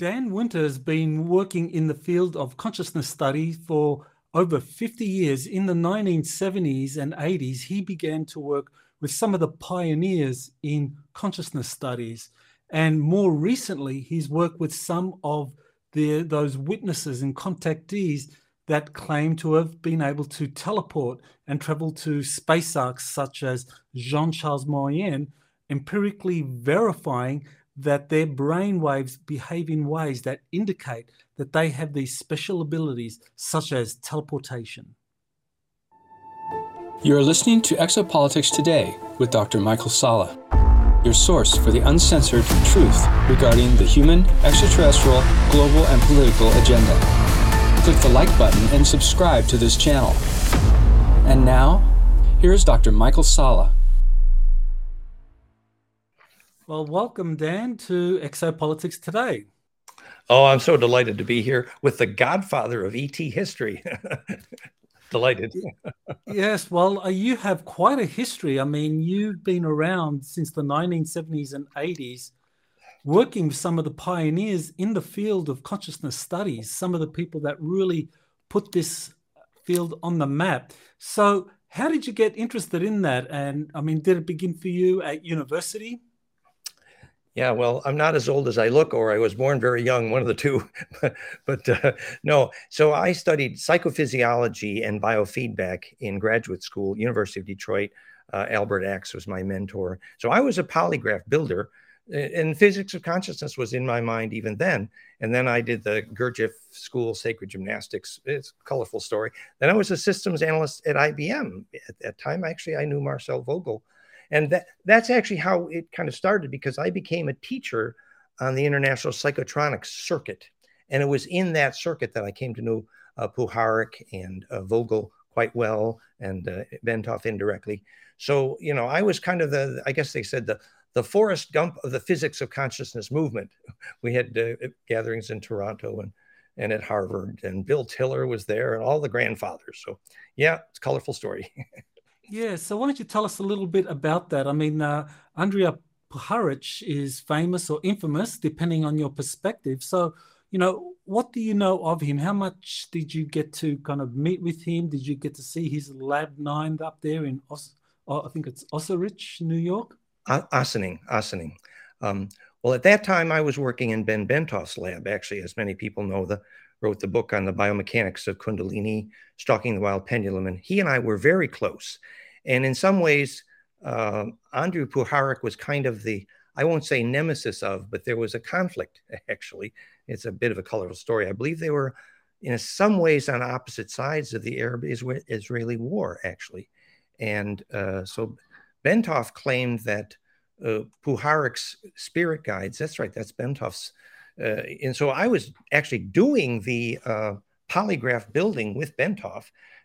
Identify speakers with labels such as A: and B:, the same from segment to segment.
A: Dan Winter has been working in the field of consciousness study for over 50 years. In the 1970s and 80s, he began to work with some of the pioneers in consciousness studies. And more recently, he's worked with some of the, those witnesses and contactees that claim to have been able to teleport and travel to space arks such as Jean Charles Moyen, empirically verifying that their brain waves behave in ways that indicate that they have these special abilities, such as teleportation.
B: You're listening to Exopolitics Today with Dr. Michael Salla, your source for the uncensored truth regarding the human, extraterrestrial, global, and political agenda. Click the like button and subscribe to this channel. And now, here's Dr. Michael Salla.
A: Well, welcome, Dan, to Exopolitics Today.
C: Oh, I'm so delighted to be here with the godfather of ET history. delighted.
A: yes, well, uh, you have quite a history. I mean, you've been around since the 1970s and 80s, working with some of the pioneers in the field of consciousness studies, some of the people that really put this field on the map. So, how did you get interested in that? And I mean, did it begin for you at university?
C: Yeah, well, I'm not as old as I look, or I was born very young, one of the two. but, uh, no, so I studied psychophysiology and biofeedback in graduate school, University of Detroit. Uh, Albert Ax was my mentor. So I was a polygraph builder, and physics of consciousness was in my mind even then. And then I did the Gurdjieff School Sacred Gymnastics. It's a colorful story. Then I was a systems analyst at IBM. At that time, actually, I knew Marcel Vogel and that that's actually how it kind of started because I became a teacher on the International Psychotronics Circuit. And it was in that circuit that I came to know uh, and uh, Vogel quite well and uh, Bentov indirectly. So, you know, I was kind of the, I guess they said the, the Forrest Gump of the physics of consciousness movement. We had uh, gatherings in Toronto and, and at Harvard, and Bill Tiller was there and all the grandfathers. So, yeah, it's a colorful story.
A: Yeah, so why don't you tell us a little bit about that? I mean, uh, Andrija Puharich is famous or infamous, depending on your perspective. So, you know, what do you know of him? How much did you get to kind of meet with him? Did you get to see his Lab 9 up there in, Os- oh, I think it's Osserich, New York?
C: Ossining, Ossining. Um, well, at that time, I was working in Ben Bentov's lab, actually, as many people know, the wrote the book on the biomechanics of Kundalini, Stalking the Wild Pendulum, and he and I were very close. And in some ways, uh, Andrew Puharich was kind of the, I won't say nemesis of, but there was a conflict, actually. It's a bit of a colorful story. I believe they were, in some ways, on opposite sides of the Arab Israeli war, actually. And uh, so Bentov claimed that uh, Puharich's spirit guides, that's right, that's Bentov's. Uh, and so I was actually doing the uh, polygraph building with Bentov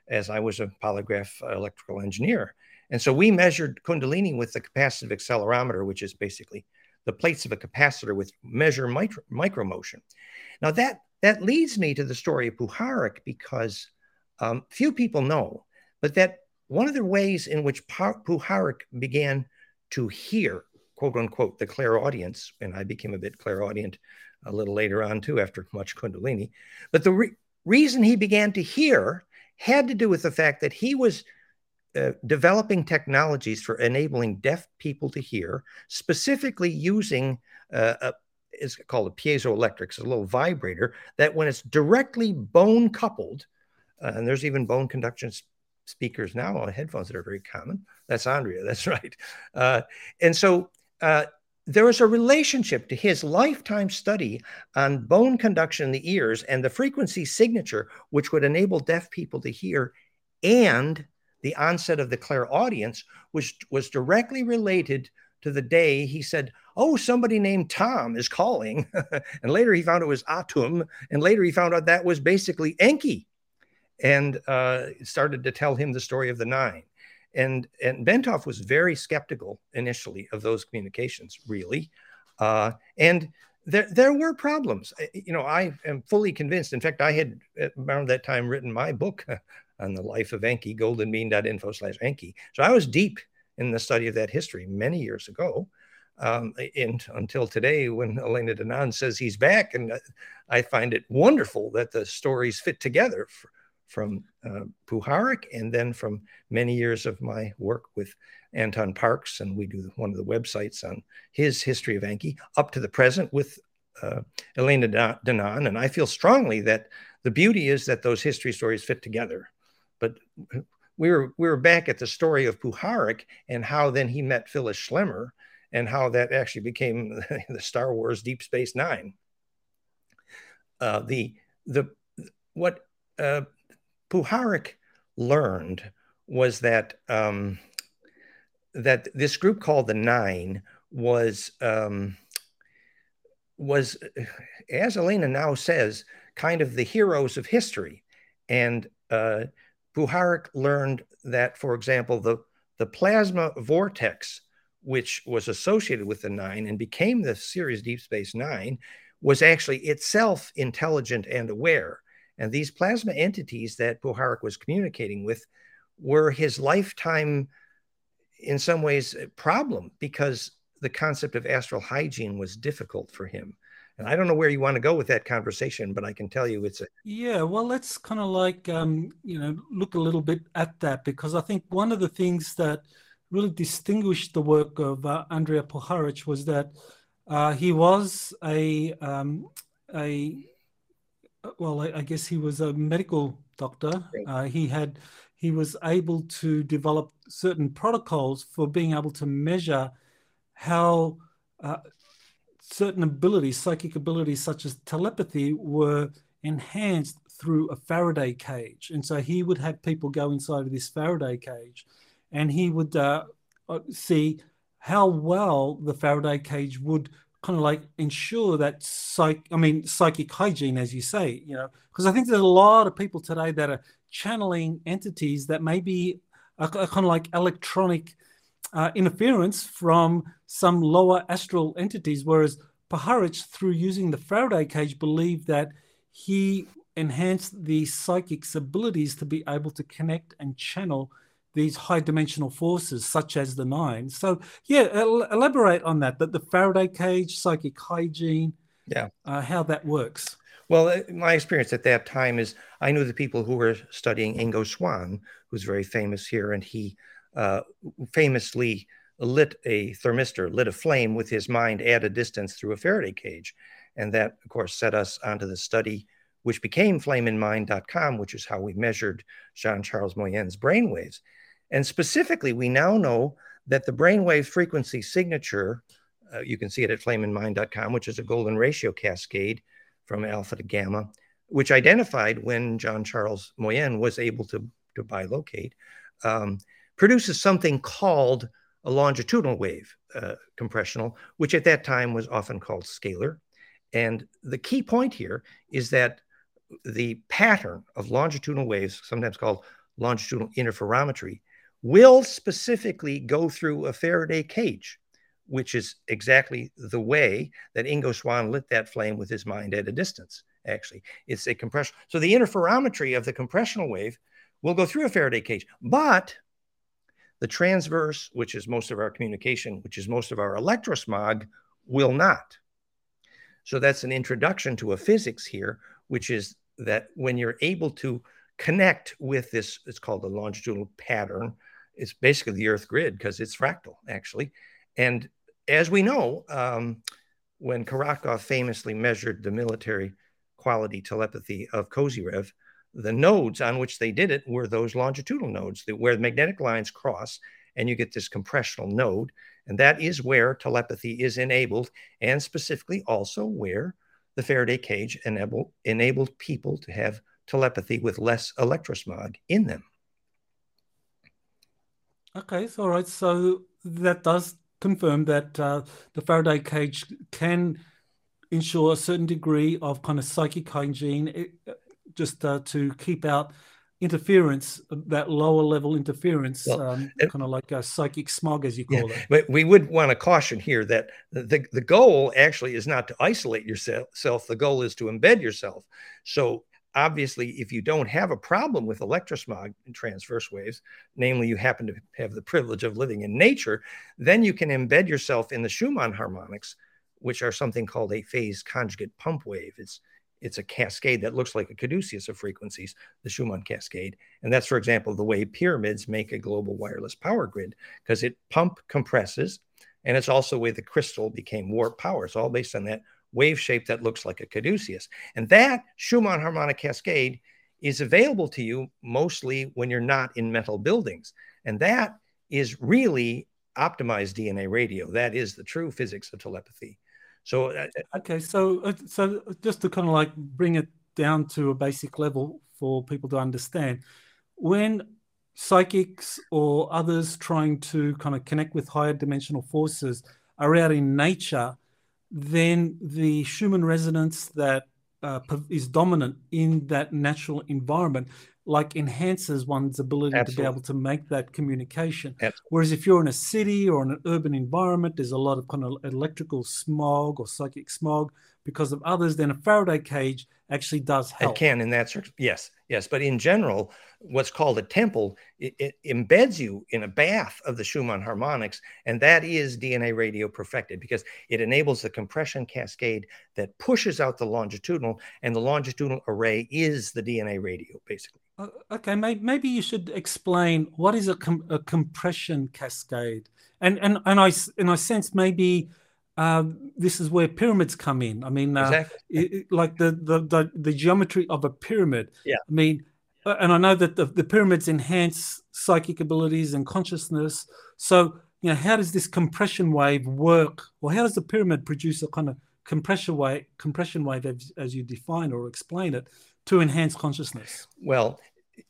C: as I was a polygraph electrical engineer. And so we measured Kundalini with the capacitive accelerometer, which is basically the plates of a capacitor with measure micro, micromotion. Now that that leads me to the story of Puharich because um, few people know, but that one of the ways in which Puharich began to hear, quote unquote, the clairaudience, and I became a bit clairaudient a little later on too after much Kundalini, but the re- reason he began to hear had to do with the fact that he was uh, developing technologies for enabling deaf people to hear, specifically using uh, a, it's called a piezoelectric, it's a little vibrator that when it's directly bone coupled, uh, and there's even bone conduction speakers now on headphones that are very common. That's Andrea, that's right. Uh, and so uh, there was a relationship to his lifetime study on bone conduction in the ears and the frequency signature, which would enable deaf people to hear, and the onset of the clairaudience, which was directly related to the day he said, Oh, somebody named Tom is calling. and later he found it was Atum. And later he found out that was basically Enki and uh, started to tell him the story of the nine. And, and Bentov was very skeptical initially of those communications, really. Uh, and there, there were problems. You know, I am fully convinced. In fact, I had around that time written my book on the life of Enki, goldenmean.info slash Enki. So I was deep in the study of that history many years ago. um, and until today, when Elena Danaan says he's back, and I find it wonderful that the stories fit together from uh, Puharich and then from many years of my work with Anton Parks, and we do one of the websites on his history of Enki, up to the present with uh, Elena Danaan. And I feel strongly that the beauty is that those history stories fit together. But we were, we were back at the story of Puharich and how then he met Phyllis Schlemmer and how that actually became the Star Wars Deep Space Nine. Uh, the the what uh, Puharich learned was that um, that this group called the Nine was um, was, as Elena now says, kind of the heroes of history, and uh, Puharich learned that, for example, the the plasma vortex, which was associated with the Nine and became the series Deep Space Nine, was actually itself intelligent and aware. And these plasma entities that Puharich was communicating with were his lifetime, in some ways, problem because the concept of astral hygiene was difficult for him. And I don't know where you want to go with that conversation, but I can tell you it's a
A: yeah. Well, let's kind of like um, you know look a little bit at that because I think one of the things that really distinguished the work of uh, Andrija Puharich was that uh, he was a um, a well, I, I, guess he was a medical doctor. Uh, he had he was able to develop certain protocols for being able to measure how uh, certain abilities, psychic abilities such as telepathy, were enhanced through a Faraday cage. And so he would have people go inside of this Faraday cage, and he would uh, uh see how well the Faraday cage would kind of like ensure that psych i mean psychic hygiene as you say you know because i think there's a lot of people today that are channeling entities that may be a, kind of like electronic uh, interference from some lower astral entities whereas Puharich, through using the Faraday cage, believed that he enhanced the psychic's abilities to be able to connect and channel these high dimensional forces, such as the nine. So, yeah, el- elaborate on that. That the Faraday cage, psychic hygiene,
C: yeah,
A: uh, how that works.
C: Well, uh, my experience at that time is I knew the people who were studying Ingo Swann, who's very famous here, and he uh, famously lit a thermistor, lit a flame with his mind at a distance through a Faraday cage. And that, of course, set us onto the study, which became flameinmind.com, which is how we measured Jean Charles Moyen's brainwaves. And specifically, we now know that the brainwave frequency signature, uh, you can see it at flameinmind.com, which is a golden ratio cascade from alpha to gamma, which identified when Jean Charles Moyen was able to, to bilocate, um, produces something called a longitudinal wave uh, compressional, which at that time was often called scalar. And the key point here is that the pattern of longitudinal waves, sometimes called longitudinal interferometry, will specifically go through a Faraday cage, which is exactly the way that Ingo Swann lit that flame with his mind at a distance. Actually, it's a compression. So the interferometry of the compressional wave will go through a Faraday cage, but the transverse, which is most of our communication, which is most of our electrosmog, will not. So that's an introduction to a physics here, which is that when you're able to connect with this, it's called the longitudinal pattern it's basically the Earth grid because it's fractal, actually. And as we know, um, when Korotkov famously measured the military quality telepathy of Kozyrev, the nodes on which they did it were those longitudinal nodes that, where the magnetic lines cross and you get this compressional node. And that is where telepathy is enabled, and specifically also where the Faraday cage enable, enabled people to have telepathy with less electrosmog in them.
A: Okay, so all right. So that does confirm that uh, the Faraday cage can ensure a certain degree of kind of psychic hygiene, it, eh, just uh, to keep out interference, that lower level interference, well, um, kind of like a psychic smog, as you call yeah, it.
C: But we would want to caution here that the, the goal actually is not to isolate yourself. The goal is to embed yourself. So obviously, if you don't have a problem with electrosmog and transverse waves, namely you happen to have the privilege of living in nature, then you can embed yourself in the Schumann harmonics, which are something called a phase conjugate pump wave. It's it's a cascade that looks like a caduceus of frequencies, the Schumann cascade. And that's, for example, the way pyramids make a global wireless power grid, because it pump compresses, and it's also the way the crystal became warp power. It's all based on that wave shape that looks like a caduceus. And that Schumann harmonic cascade is available to you mostly when you're not in metal buildings. And that is really optimized DNA radio. That is the true physics of telepathy. So, uh,
A: uh okay, so uh, so just to kind of like bring it down to a basic level for people to understand, when psychics or others trying to kind of connect with higher dimensional forces are out in nature, then the Schumann resonance that uh, is dominant in that natural environment like enhances one's ability Absolutely. to be able to make that communication. Absolutely. Whereas if you're in a city or in an urban environment, there's a lot of kind of electrical smog or psychic smog because of others, then a Faraday cage actually does help.
C: It can in that sense, yes, yes. But in general, what's called a temple, it, it, embeds you in a bath of the Schumann harmonics, and that is DNA radio perfected because it enables the compression cascade that pushes out the longitudinal, and the longitudinal array is the DNA radio, basically.
A: Uh, okay, maybe you should explain what is a, com- a compression cascade, and and and I and I sense maybe uh, this is where pyramids come in. I mean, uh, exactly. it, like the, the, the the geometry of a pyramid.
C: Yeah.
A: I mean, uh, and I know that the, the pyramids enhance psychic abilities and consciousness. So, you know, how does this compression wave work, or how does the pyramid produce a kind of compression wave, compression wave as, as you define or explain it, to enhance consciousness?
C: Well,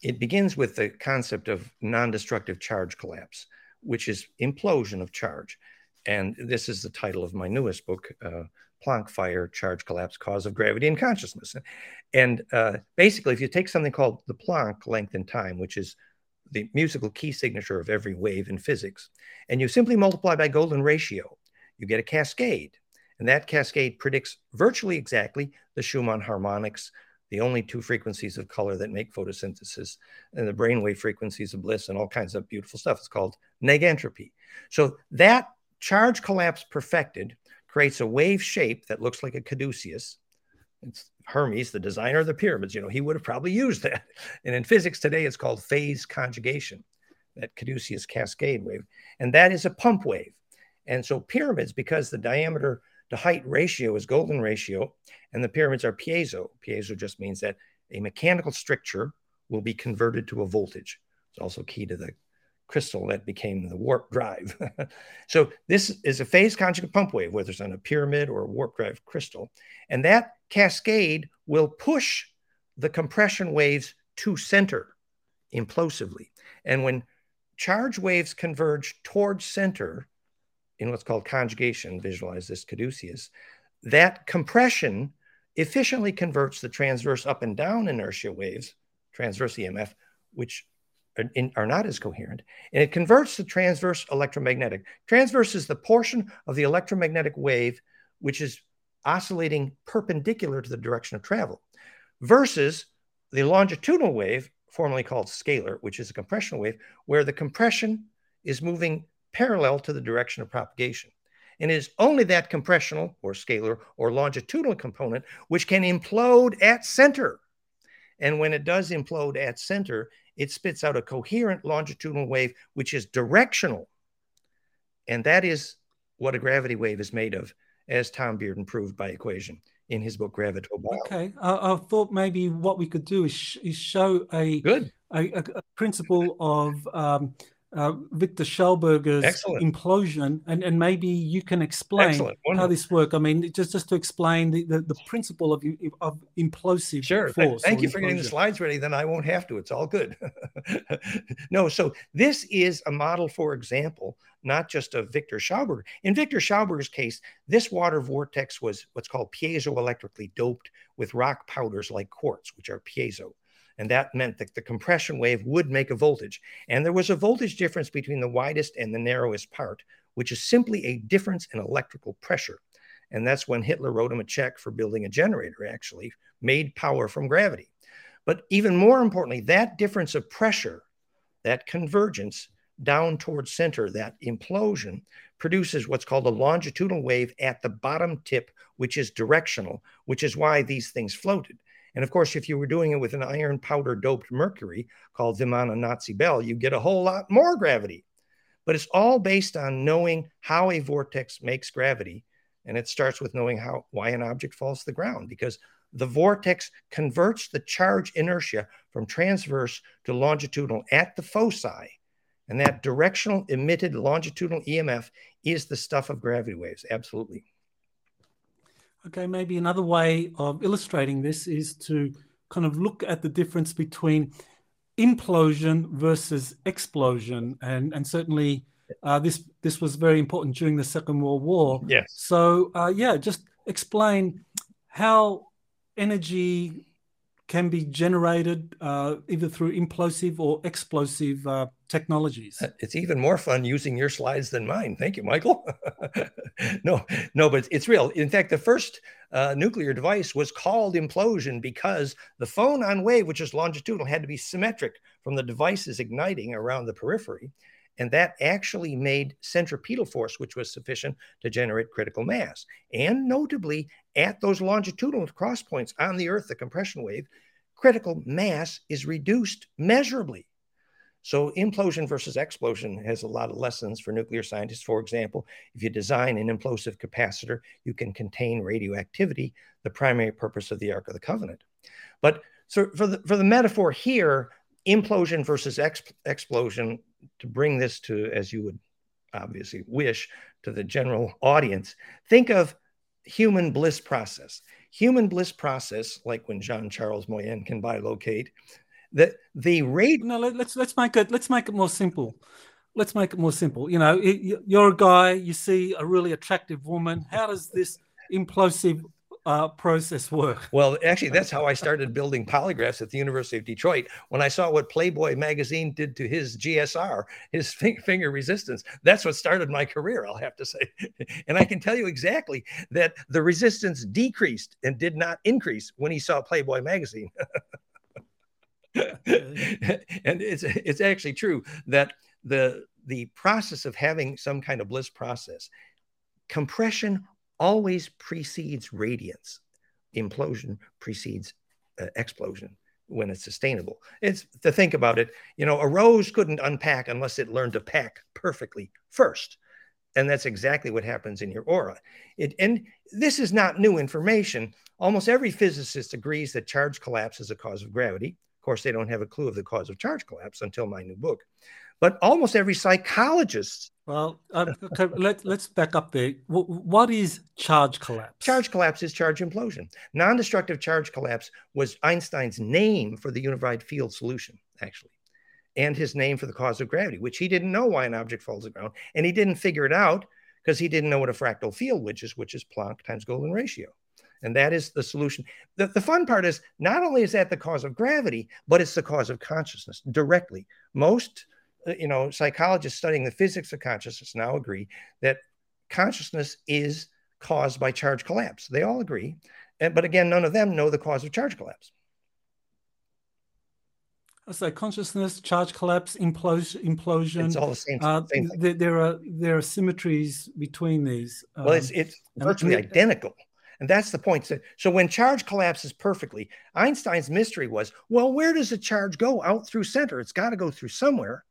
C: it begins with the concept of non-destructive charge collapse, which is implosion of charge. And this is the title of my newest book, uh, Planck Fire, Charge Collapse, Cause of Gravity and Consciousness. And uh, basically, if you take something called the Planck length in time, which is the musical key signature of every wave in physics, and you simply multiply by golden ratio, you get a cascade. And that cascade predicts virtually exactly the Schumann harmonics, the only two frequencies of color that make photosynthesis, and the brainwave frequencies of bliss, and all kinds of beautiful stuff. It's called negentropy. So that Charge collapse perfected creates a wave shape that looks like a caduceus. It's Hermes, the designer of the pyramids, you know, he would have probably used that. And in physics today, it's called phase conjugation, that caduceus cascade wave. And that is a pump wave. And so pyramids, because the diameter to height ratio is golden ratio, and the pyramids are piezo. Piezo just means that a mechanical stricture will be converted to a voltage. It's also key to the crystal that became the warp drive. so this is a phase conjugate pump wave, whether it's on a pyramid or a warp drive crystal. And that cascade will push the compression waves to center implosively. And when charge waves converge towards center in what's called conjugation, visualize this caduceus, that compression efficiently converts the transverse up and down inertia waves, transverse EMF, which are not as coherent, and it converts the transverse electromagnetic. Transverse is the portion of the electromagnetic wave which is oscillating perpendicular to the direction of travel, versus the longitudinal wave, formerly called scalar, which is a compressional wave, where the compression is moving parallel to the direction of propagation. And it is only that compressional or scalar or longitudinal component which can implode at center. And when it does implode at center, it spits out a coherent longitudinal wave, which is directional. And that is what a gravity wave is made of, as Tom Bearden proved by equation in his book Gravitobiology.
A: Okay, I, I thought maybe what we could do is, sh- is show a
C: good
A: a, a, principle of um, uh, Victor Schauberger's Excellent. implosion, and, and maybe you can explain how this works. I mean, just just to explain the, the, the principle of of implosive
C: sure.
A: force.
C: Thank you for getting the slides ready. Then I won't have to. It's all good. no, so this is a model, for example, not just of Victor Schauberger. In Victor Schauberger's case, this water vortex was what's called piezoelectrically doped with rock powders like quartz, which are piezo. And that meant that the compression wave would make a voltage. And there was a voltage difference between the widest and the narrowest part, which is simply a difference in electrical pressure. And that's when Hitler wrote him a check for building a generator, actually, made power from gravity. But even more importantly, that difference of pressure, that convergence down towards center, that implosion, produces what's called a longitudinal wave at the bottom tip, which is directional, which is why these things floated. And of course, if you were doing it with an iron powder doped mercury called Vimana Nazi Bell, you get a whole lot more gravity. But it's all based on knowing how a vortex makes gravity. And it starts with knowing how why an object falls to the ground, because the vortex converts the charge inertia from transverse to longitudinal at the foci. And that directional emitted longitudinal EMF is the stuff of gravity waves. Absolutely.
A: Okay, maybe another way of illustrating this is to kind of look at the difference between implosion versus explosion, and and certainly uh, this this was very important during the Second World War.
C: Yes.
A: So uh, yeah, just explain how energy can be generated uh, either through implosive or explosive uh, technologies.
C: It's even more fun using your slides than mine. Thank you, Michael. no, no, but it's real. In fact, the first uh, nuclear device was called implosion because the phonon wave, which is longitudinal, had to be symmetric from the devices igniting around the periphery. And that actually made centripetal force, which was sufficient to generate critical mass. And notably, at those longitudinal cross points on the Earth, the compression wave, critical mass is reduced measurably. So, implosion versus explosion has a lot of lessons for nuclear scientists. For example, if you design an implosive capacitor, you can contain radioactivity, the primary purpose of the Ark of the Covenant. But so for the, for the metaphor here, implosion versus exp- explosion, to bring this to, as you would obviously wish, to the general audience, think of human bliss process. Human bliss process, like when Jean Charles Moyen can bilocate, that the rate.
A: No, let, us let's make it let's make it more simple. Let's make it more simple. You know, you're a guy, you see a really attractive woman. How does this implosive uh, process work?
C: Well, actually, that's how I started building polygraphs at the University of Detroit. When I saw what Playboy magazine did to his GSR, his finger resistance, that's what started my career, I'll have to say. And I can tell you exactly that the resistance decreased and did not increase when he saw Playboy magazine. and it's it's actually true that the the process of having some kind of bliss process compression always precedes radiance. Implosion precedes uh, explosion when it's sustainable. It's to think about it, you know, a rose couldn't unpack unless it learned to pack perfectly first. And that's exactly what happens in your aura. It, and this is not new information. Almost every physicist agrees that charge collapse is a cause of gravity. Of course, they don't have a clue of the cause of charge collapse until my new book. But almost every psychologist
A: well, um, okay, let, let's back up there. what is charge collapse?
C: Charge collapse is charge implosion. Non destructive charge collapse was Einstein's name for the unified field solution, actually, and his name for the cause of gravity, which he didn't know why an object falls to the ground. And he didn't figure it out because he didn't know what a fractal field, which is, which is Planck times Golden ratio. And that is the solution. The, the fun part is not only is that the cause of gravity, but it's the cause of consciousness directly. Most uh, you know, psychologists studying the physics of consciousness now agree that consciousness is caused by charge collapse. They all agree. And, but again, none of them know the cause of charge collapse.
A: So consciousness, charge collapse, implosion, implosion.
C: It's all the same. Uh, same
A: there, there, are there are symmetries between these.
C: Well, it's um, it's virtually and, identical, and that's the point. So, so when charge collapses perfectly, Einstein's mystery was, well, where does the charge go? Out through center. It's got to go through somewhere.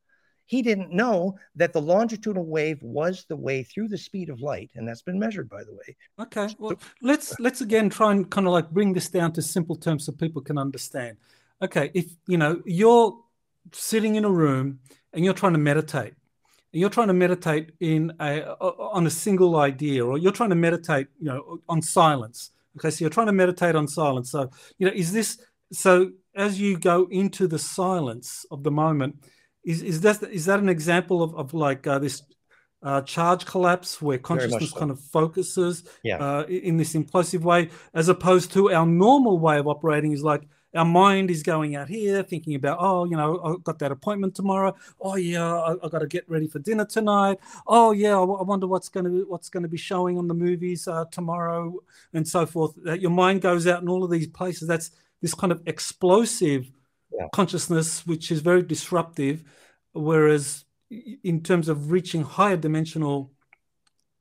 C: He didn't know that the longitudinal wave was the way through the speed of light, and that's been measured, by the way.
A: Okay, well, let's let's again try and kind of like bring this down to simple terms so people can understand. Okay, if you know you're sitting in a room and you're trying to meditate, you're trying to meditate in a on a single idea, or you're trying to meditate, you know, on silence. Okay, so you're trying to meditate on silence. So you know, is this so? As you go into the silence of the moment, is is that is that an example of, of like uh, this uh, charge collapse where consciousness so. kind of focuses
C: yeah.
A: uh, in this implosive way, as opposed to our normal way of operating is like our mind is going out here thinking about, oh, you know, I've got that appointment tomorrow. Oh yeah, I, I got to get ready for dinner tonight. Oh yeah, I, I wonder what's going to what's going to be showing on the movies uh, tomorrow, and so forth. That your mind goes out in all of these places. That's this kind of explosive yeah. consciousness, which is very disruptive. Whereas in terms of reaching higher dimensional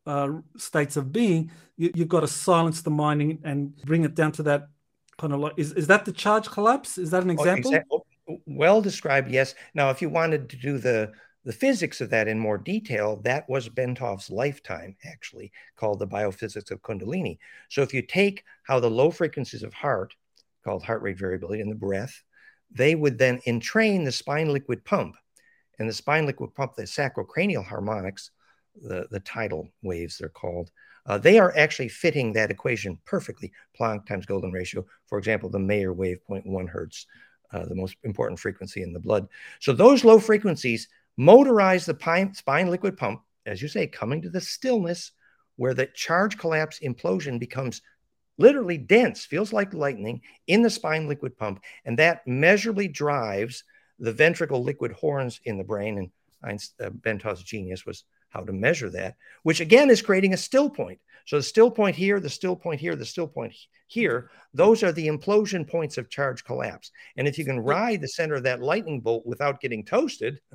A: uh, states of being, you, have got to silence the mind and bring it down to that kind of like. Is, is that the charge collapse? Is that an oh, example?
C: Oh, well described, yes. Now, if you wanted to do the the physics of that in more detail, that was Bentov's lifetime, actually, called the biophysics of Kundalini. So if you take how the low frequencies of heart, called heart rate variability, and the breath, they would then entrain the spine liquid pump. And the spine liquid pump, the sacrocranial harmonics, the, the tidal waves they're called, uh, they are actually fitting that equation perfectly. Planck times golden ratio, for example, the Mayer wave 0.1 hertz, uh, the most important frequency in the blood. So those low frequencies motorize the pine, spine liquid pump, as you say, coming to the stillness where the charge collapse implosion becomes literally dense, feels like lightning in the spine liquid pump. And that measurably drives the ventricle liquid horns in the brain. And Einstein, uh, Bentov's genius was how to measure that, which again is creating a still point. So the still point here, the still point here, the still point here, those are the implosion points of charge collapse. And if you can ride the center of that lightning bolt without getting toasted,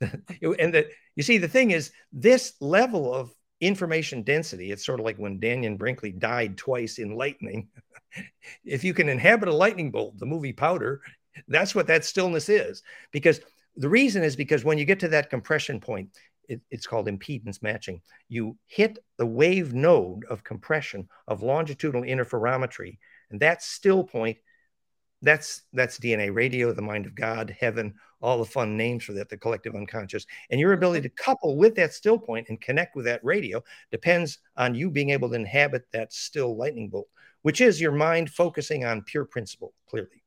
C: and that you see the thing is this level of information density, it's sort of like when Dannion Brinkley died twice in lightning. if you can inhabit a lightning bolt, the movie Powder, that's what that stillness is. Because the reason is because when you get to that compression point, it, it's called impedance matching. You hit the wave node of compression of longitudinal interferometry, and that still point, that's that's DNA radio, the mind of God, heaven, all the fun names for that, the collective unconscious. And your ability to couple with that still point and connect with that radio depends on you being able to inhabit that still lightning bolt, which is your mind focusing on pure principle, clearly.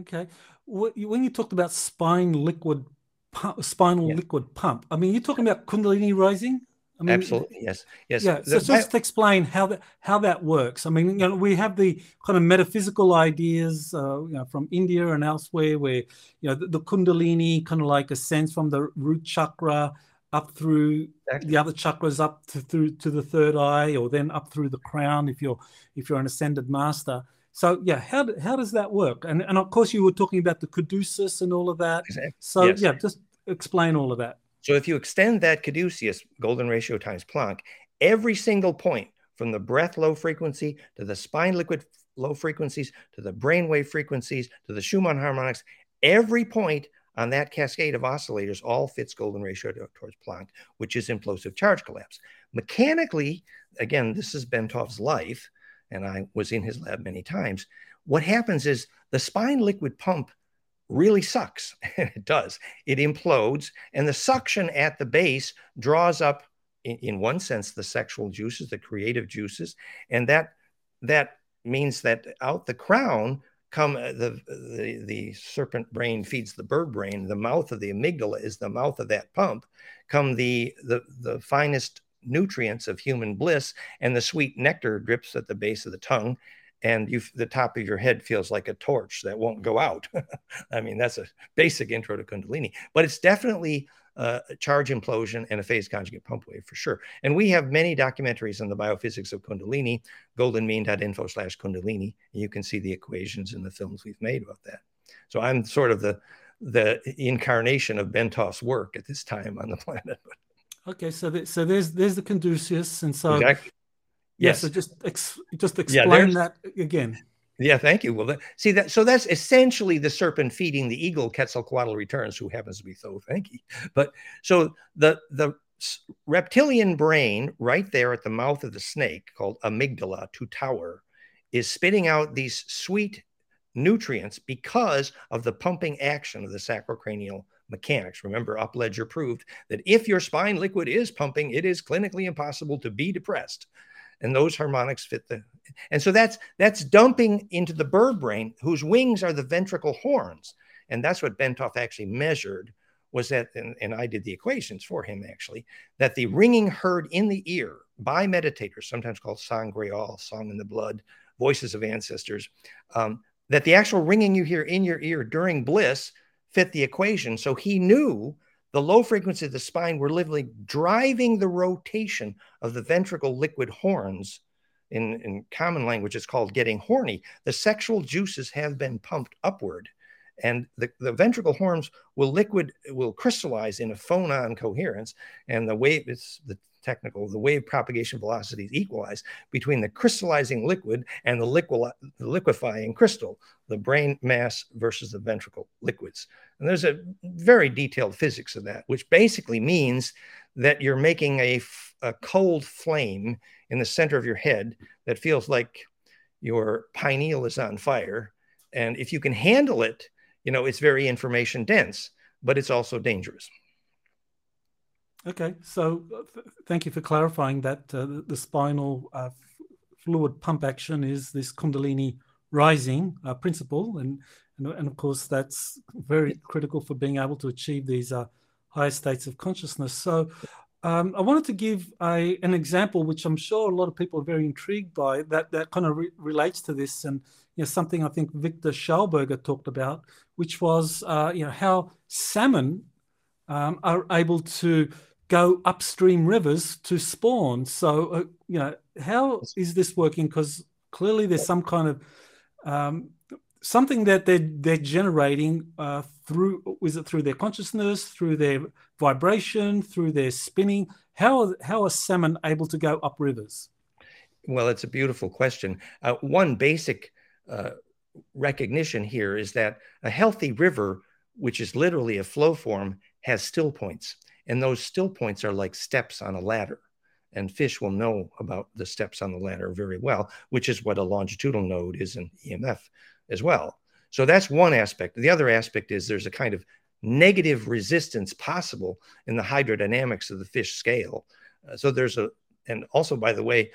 A: Okay. When you talked about spine liquid, pump, spinal yeah. liquid pump, I mean, you're talking about Kundalini rising. I
C: mean, Absolutely, yes, yes.
A: Yeah. So, so just explain how that how that works. I mean, you know, we have the kind of metaphysical ideas, uh, you know, from India and elsewhere, where you know the, the Kundalini kind of like ascends from the root chakra up through exactly. the other chakras up to through to the third eye, or then up through the crown if you're if you're an ascended master. So yeah, how, how does that work? And and of course you were talking about the caduceus and all of that. Exactly. So yes. yeah, just explain all of that.
C: So if you extend that caduceus golden ratio times Planck, every single point from the breath low frequency to the spine liquid low frequencies to the brainwave frequencies to the Schumann harmonics, every point on that cascade of oscillators all fits golden ratio to, towards Planck, which is implosive charge collapse. Mechanically, again, this is Bentov's life and I was in his lab many times. What happens is the spine liquid pump really sucks. And it does. It implodes, and the suction at the base draws up, in, in, one sense, the sexual juices, the creative juices, and that that means that out the crown come uh, the, the the serpent brain feeds the bird brain. The mouth of the amygdala is the mouth of that pump. Come the the the finest nutrients of human bliss, and the sweet nectar drips at the base of the tongue, and you the top of your head feels like a torch that won't go out. I mean, that's a basic intro to Kundalini, but it's definitely uh, a charge implosion and a phase conjugate pump wave for sure. And we have many documentaries on the biophysics of Kundalini, goldenmean.info slash Kundalini. You can see the equations in the films we've made about that. So I'm sort of the the incarnation of Bentov's work at this time on the planet.
A: Okay, so so there's there's the Caduceus, and so exactly. yes, yeah, so just ex, just explain yeah, that again.
C: Yeah, thank you. Well, see that so that's essentially the serpent feeding the eagle. Quetzalcoatl returns, who happens to be Thoth. Thank you. But so the the reptilian brain, right there at the mouth of the snake, called amygdala to tower, is spitting out these sweet nutrients because of the pumping action of the sacrocranial mechanics. Remember, Upledger proved that if your spine liquid is pumping, it is clinically impossible to be depressed. And those harmonics fit the and so that's that's dumping into the bird brain, whose wings are the ventricle horns. And that's what Bentov actually measured was that, and, and I did the equations for him actually, that the ringing heard in the ear by meditators, sometimes called sangreal, song in the blood, voices of ancestors, um, that the actual ringing you hear in your ear during bliss fit the equation. So he knew the low frequency of the spine were literally driving the rotation of the ventricle liquid horns. In, in common language, it's called getting horny. The sexual juices have been pumped upward and the, the ventricle horns will liquid will crystallize in a phonon coherence and the wave it's the technical the wave propagation velocities equalize between the crystallizing liquid and the, liquefying crystal the brain mass versus the ventricle liquids and there's a very detailed physics of that which basically means that you're making a, a cold flame in the center of your head that feels like your pineal is on fire and if you can handle it you know, it's very information dense, but it's also dangerous.
A: Okay, so uh, th- thank you for clarifying that uh, the, the, spinal uh, fluid pump action is this Kundalini rising uh, principle, and, and, and of course that's very critical for being able to achieve these uh, higher states of consciousness. So, um, I wanted to give a, an example, which I'm sure a lot of people are very intrigued by, that that kind of re- relates to this, and you know, something I think Victor Schauberger talked about, which was uh, you know how salmon um, are able to go upstream rivers to spawn. So uh, you know how is this working? Because clearly there's some kind of um, something that they're they're generating uh, through is it through their consciousness, through their vibration, through their spinning? How how are salmon able to go up rivers?
C: Well, it's a beautiful question. Uh, one basic uh, recognition here is that a healthy river, which is literally a flow form, has still points. And those still points are like steps on a ladder. And fish will know about the steps on the ladder very well, which is what a longitudinal node is in EMF as well. So that's one aspect. The other aspect is there's a kind of negative resistance possible in the hydrodynamics of the fish scale. Uh, so there's a, and also, by the way,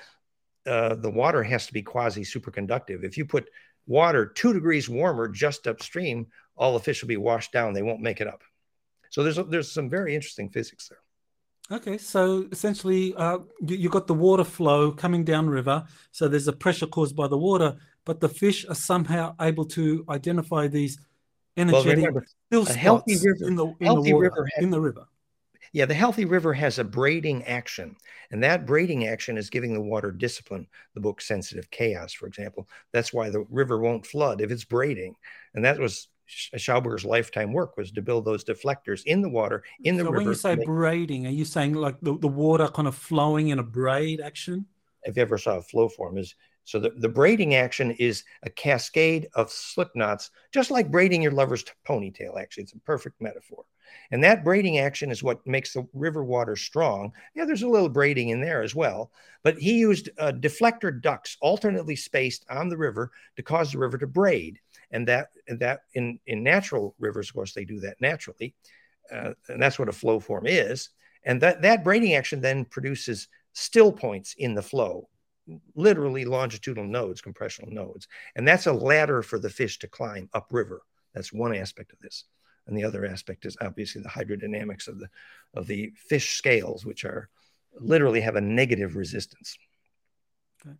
C: uh, the water has to be quasi superconductive. If you put water two degrees warmer just upstream, all the fish will be washed down. They won't make it up. So there's there's some very interesting physics there.
A: Okay, so essentially, uh, you, have got the water flow coming down river. So there's a pressure caused by the water, but the fish are somehow able to identify these energetic well, remember, still spots river, in the in the water in the river.
C: Yeah, the healthy river has a braiding action, and that braiding action is giving the water discipline. The book Sensitive Chaos, for example, that's why the river won't flood if it's braiding, and that was Schauberger's lifetime work was to build those deflectors in the water in the
A: so
C: river.
A: When you say make... braiding, are you saying like the, the water kind of flowing in a braid action?
C: If you ever saw a flow form, is so the, the braiding action is a cascade of slip knots, just like braiding your lover's ponytail. Actually, it's a perfect metaphor. And that braiding action is what makes the river water strong. Yeah, there's a little braiding in there as well. But he used uh, deflector ducts alternately spaced on the river to cause the river to braid. And that, and that in, in natural rivers, of course, they do that naturally. Uh, and that's what a flow form is. And that, that braiding action then produces still points in the flow, literally longitudinal nodes, compressional nodes. And that's a ladder for the fish to climb upriver. That's one aspect of this and the other aspect is obviously the hydrodynamics of the of the fish scales, which are literally have a negative resistance.
A: Okay.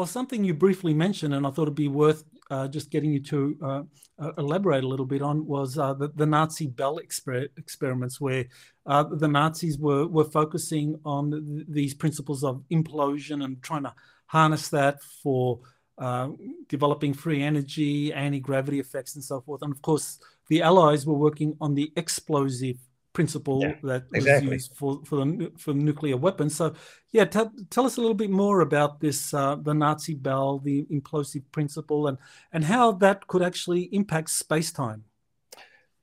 A: Well, something you briefly mentioned, and I thought it'd be worth uh, just getting you to uh, uh, elaborate a little bit on, was uh, the, the, Nazi Bell exper- experiments, where uh, the Nazis were were focusing on th- these principles of implosion and trying to harness that for developing free energy, anti gravity effects, and so forth. And of course, the Allies were working on the explosive principle yeah, that was exactly. used for for the for nuclear weapons. So, yeah, t- tell us a little bit more about this, uh, the Nazi bell, the implosive principle, and and how that could actually impact space time.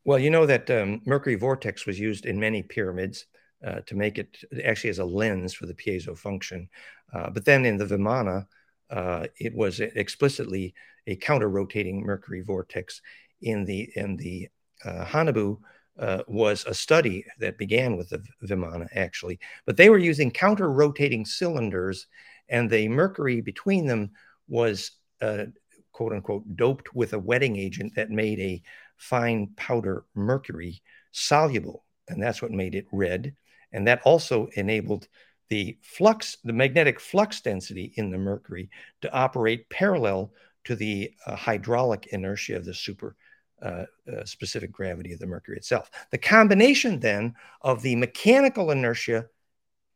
C: Well, you know that um, mercury vortex was used in many pyramids uh, to make it actually as a lens for the piezo function, uh, but then in the Vimana, uh, it was explicitly a counter-rotating mercury vortex in the in the uh, Haunebu uh, was a study that began with the Vimana actually, but they were using counter rotating cylinders, and the mercury between them was uh, quote unquote doped with a wetting agent that made a fine powder mercury soluble, and that's what made it red, and that also enabled the flux, the magnetic flux density in the mercury to operate parallel to the uh, hydraulic inertia of the super uh, uh, specific gravity of the mercury itself. The combination then of the mechanical inertia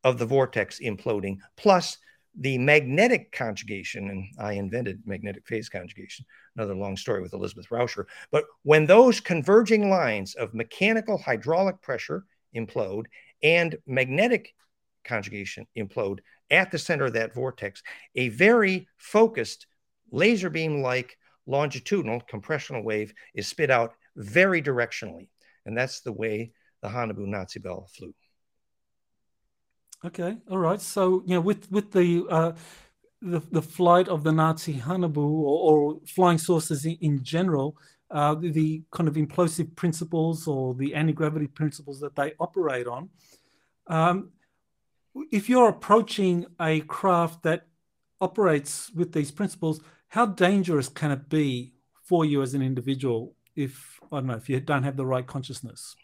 C: of the vortex imploding plus the magnetic conjugation, and I invented magnetic phase conjugation, another long story with Elizabeth Rauscher. But when those converging lines of mechanical hydraulic pressure implode and magnetic conjugation implode at the center of that vortex, a very focused laser beam like longitudinal compressional wave is spit out very directionally. And that's the way the Haunebu Nazi Bell flew.
A: Okay, all right. So you know, with with the uh, the, the flight of the Nazi Haunebu or, or flying saucers in, in general, uh, the, kind of implosive principles or the anti gravity principles that they operate on. Um, if you're approaching a craft that operates with these principles, how dangerous can it be for you as an individual if I don't know if you don't have the right consciousness?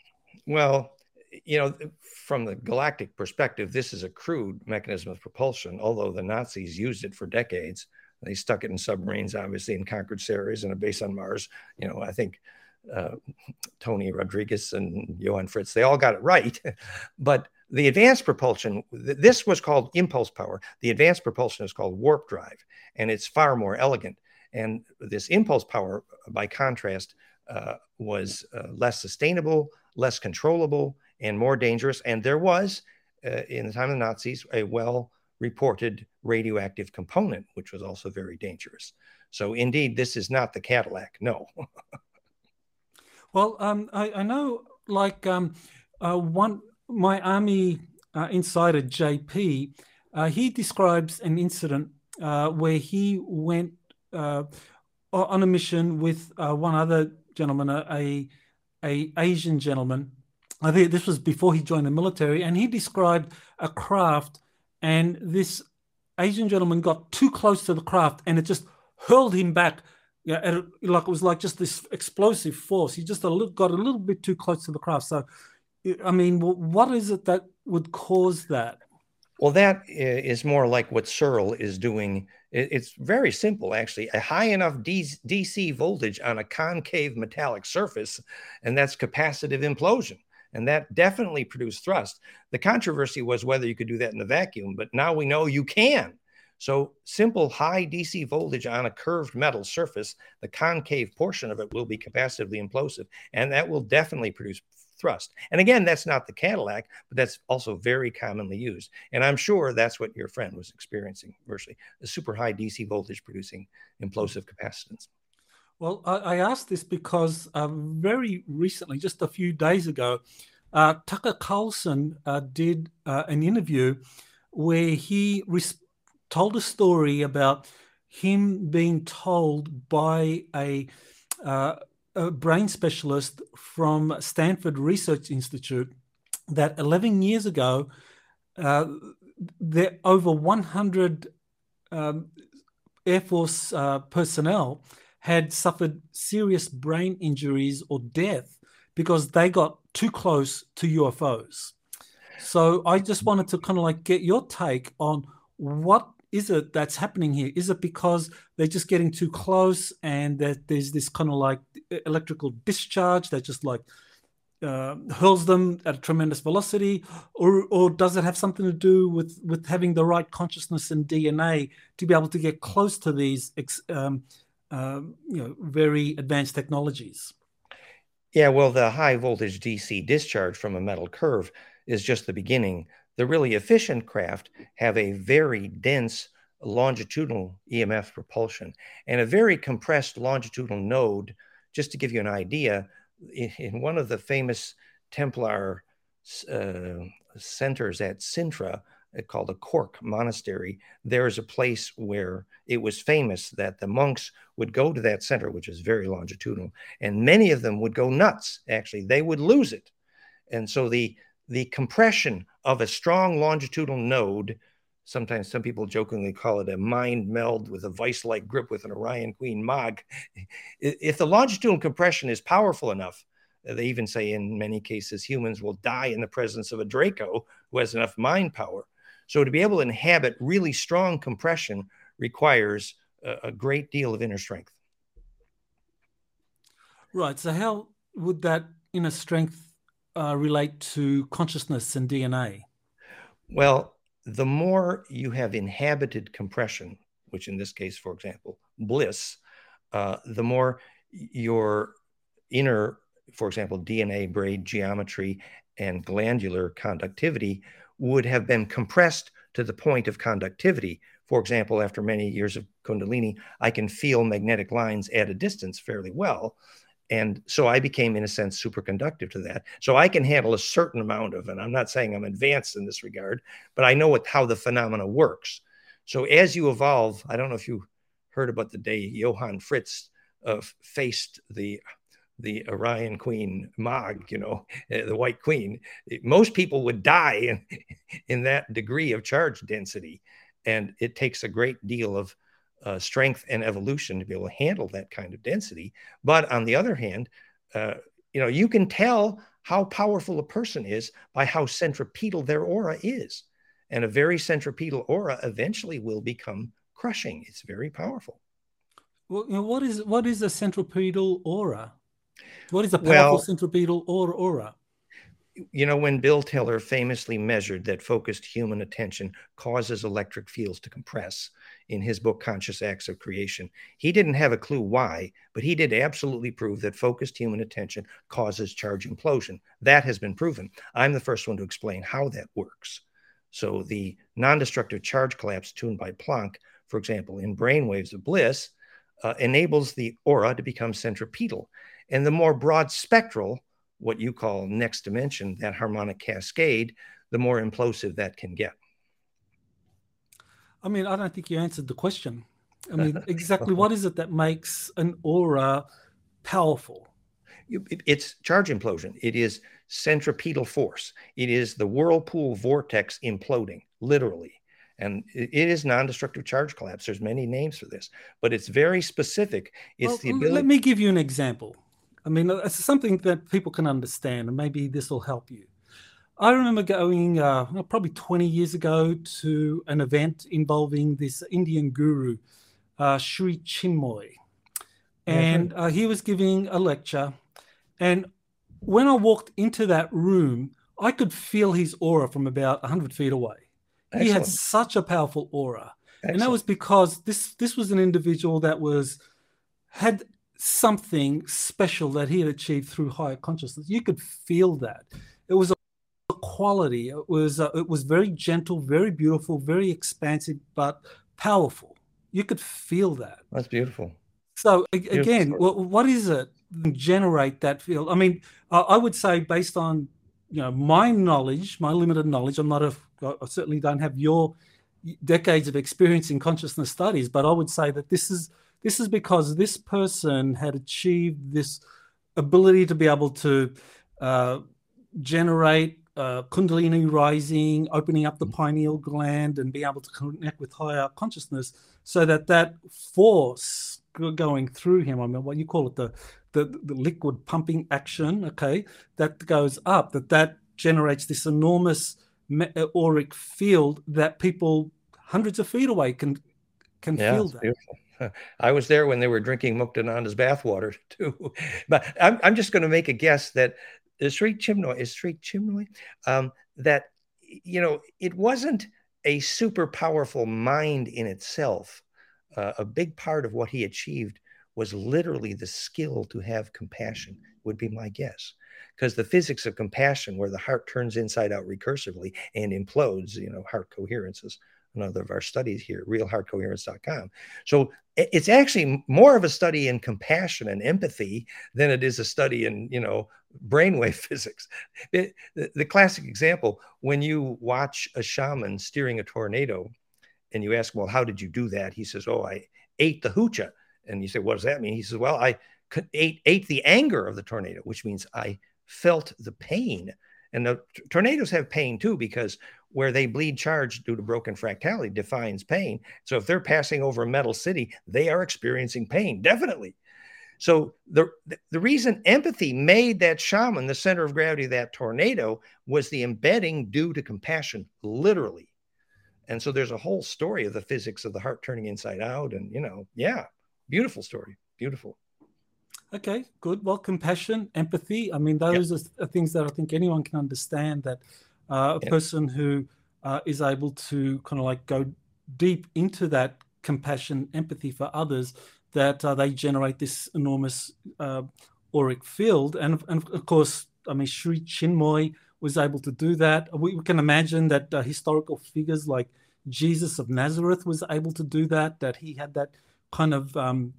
C: Well, you know, from the galactic perspective, this is a crude mechanism of propulsion, although the Nazis used it for decades. They stuck it in submarines, obviously, and conquered Ceres and a base on Mars. You know, I think uh, Tony Rodrigues and Johann Fritz, they all got it right. but the advanced propulsion, this was called impulse power. The advanced propulsion is called warp drive, and it's far more elegant. And this impulse power, by contrast, uh, was uh, less sustainable, less controllable, and more dangerous. And there was, uh, in the time of the Nazis, a well reported radioactive component, which was also very dangerous. So, indeed, this is not the Cadillac. No.
A: well, um, I, I, know, like um, uh, one, my army uh, insider JP, uh, he describes an incident uh, where he went uh, on a mission with one other gentleman, a, a Asian gentleman, I think this was before he joined the military, and he described a craft, and this Asian gentleman got too close to the craft, and it just hurled him back. Yeah, like it was like just this explosive force. He just a little, got a little bit too close to the craft. So, I mean, what is it that would cause that?
C: Well, that is more like what Searl is doing. It's very simple, actually. A high enough DC voltage on a concave metallic surface, and that's capacitive implosion and that definitely produced thrust. The controversy was whether you could do that in the vacuum, but now we know you can. So, simple high DC voltage on a curved metal surface, the concave portion of it will be capacitively implosive, and that will definitely produce thrust. And again, that's not the Cadillac, but that's also very commonly used. And I'm sure that's what your friend was experiencing virtually a super high DC voltage producing implosive capacitance.
A: Well, I, asked this because uh, very recently, just a few days ago, uh, Tucker Carlson uh, did uh, an interview where he res- told a story about him being told by a, uh, a brain specialist from Stanford Research Institute that 11 years ago, uh, there over 100 um, Air Force personnel had suffered serious brain injuries or death because they got too close to UFOs. So I just wanted to kind of like get your take on what is it that's happening here? Is it because they're just getting too close and that there's this kind of like electrical discharge that just like uh, hurls them at a tremendous velocity, or or does it have something to do with with having the right consciousness and DNA to be able to get close to these um, um, you know, very advanced technologies.
C: Yeah, well, the high voltage DC discharge from a metal curve is just the beginning. The really efficient craft have a very dense longitudinal EMF propulsion and a very compressed longitudinal node. Just to give you an idea, in one of the famous Templar uh, centers at Sintra, called a Cork monastery, there is a place where it was famous that the monks would go to that center, which is very longitudinal, and many of them would go nuts. Actually, they would lose it, and so the the compression of a strong longitudinal node. Sometimes some people jokingly call it a mind meld with a vice-like grip with an Orion Queen Mag. If the longitudinal compression is powerful enough, they even say in many cases humans will die in the presence of a Draco who has enough mind power So to be able to inhabit really strong compression requires a great deal of inner strength.
A: Right. So how would that inner strength uh, relate to consciousness and DNA?
C: Well, the more you have inhabited compression, which in this case, for example, bliss, uh, the more your inner, for example, DNA braid geometry and glandular conductivity would have been compressed to the point of conductivity. For example, after many years of Kundalini, I can feel magnetic lines at a distance fairly well. And so I became, in a sense, superconductive to that. So I can handle a certain amount of, and I'm not saying I'm advanced in this regard, but I know what, how the phenomena works. So as you evolve, I don't know if you heard about the day Johann Fritz uh, faced the the Orion Queen Mag, you know, the White Queen. Most people would die in in that degree of charge density, and it takes a great deal of uh, strength and evolution to be able to handle that kind of density. But on the other hand, uh, you know, you can tell how powerful a person is by how centripetal their aura is. And a very centripetal aura eventually will become crushing. It's very powerful.
A: Well, you know, what is what is a centripetal aura? What is a powerful well, centripetal aura? aura?
C: you know, when Bill Tiller famously measured that focused human attention causes electric fields to compress in his book, Conscious Acts of Creation, he didn't have a clue why, but he did absolutely prove that focused human attention causes charge implosion. That has been proven. I'm the first one to explain how that works. So, the non destructive charge collapse tuned by Planck, for example, in brainwaves of bliss, uh, enables the aura to become centripetal. And the more broad spectral, what you call next dimension, that harmonic cascade, the more implosive that can get.
A: I mean, I don't think you answered the question. I mean, exactly what is it that makes an aura powerful?
C: It's charge implosion. It is centripetal force. It is the whirlpool vortex imploding, literally. And it is non-destructive charge collapse. There's many names for this, but it's very specific. It's well, the ability.
A: Let me give you an example. I mean, it's something that people can understand, and maybe this will help you. I remember going uh, probably 20 years ago to an event involving this Indian guru, uh, Sri Chinmoy. And uh, he was giving a lecture. And when I walked into that room, I could feel his aura from about 100 feet away. Excellent. He had such a powerful aura. Excellent. And that was because this this was an individual that was had something special that he had achieved through higher consciousness. You could feel that. It was a quality. It was uh, it was very gentle, very beautiful, very expansive, but powerful. You could feel that.
C: That's beautiful.
A: So beautiful again, what, what is it generate that feel? I mean, uh, I would say based on you know my knowledge, my limited knowledge. I'm not a. I certainly don't have your decades of experience in consciousness studies, but I would say that this is this is because this person had achieved this ability to be able to uh, generate uh, Kundalini rising, opening up the mm. pineal gland, and be able to connect with higher consciousness, so that that force going through him, I mean, what you call it, the the, the liquid pumping action, okay, that goes up, that that generates this enormous auric field that people hundreds of feet away can can yeah, feel that. Beautiful.
C: I was there when they were drinking Muktananda's bathwater too. But I'm, I'm just going to make a guess that the Sri Chinmoy is Sri Chinmoy, um, that, you know, it wasn't a super powerful mind in itself. Uh, a big part of what he achieved was literally the skill to have compassion, would be my guess. Because the physics of compassion, where the heart turns inside out recursively and implodes, you know, heart coherence is another of our studies here realheartcoherence.com. So it's actually more of a study in compassion and empathy than it is a study in, you know, brainwave physics. It, the, the classic example when you watch a shaman steering a tornado and you ask, well, how did you do that? He says, oh, I ate the hucha. And you say, what does that mean? He says, well, I ate, ate the anger of the tornado, which means I felt the pain. And the tornadoes have pain too, because where they bleed charge due to broken fractality defines pain. So if they're passing over a metal city, they are experiencing pain, definitely. So the the reason empathy made that shaman the center of gravity of that tornado was the embedding due to compassion, literally. And so there's a whole story of the physics of the heart turning inside out. And, you know, yeah, beautiful story. Beautiful.
A: Okay, good. Well, compassion, empathy. I mean, those yep. are things that I think anyone can understand that uh, a person who uh, is able to kind of like go deep into that compassion, empathy for others, that uh, they generate this enormous uh, auric field. And, and of course, I mean, Sri Chinmoy was able to do that. We, we can imagine that uh, historical figures like Jesus of Nazareth was able to do that, that he had that kind of um,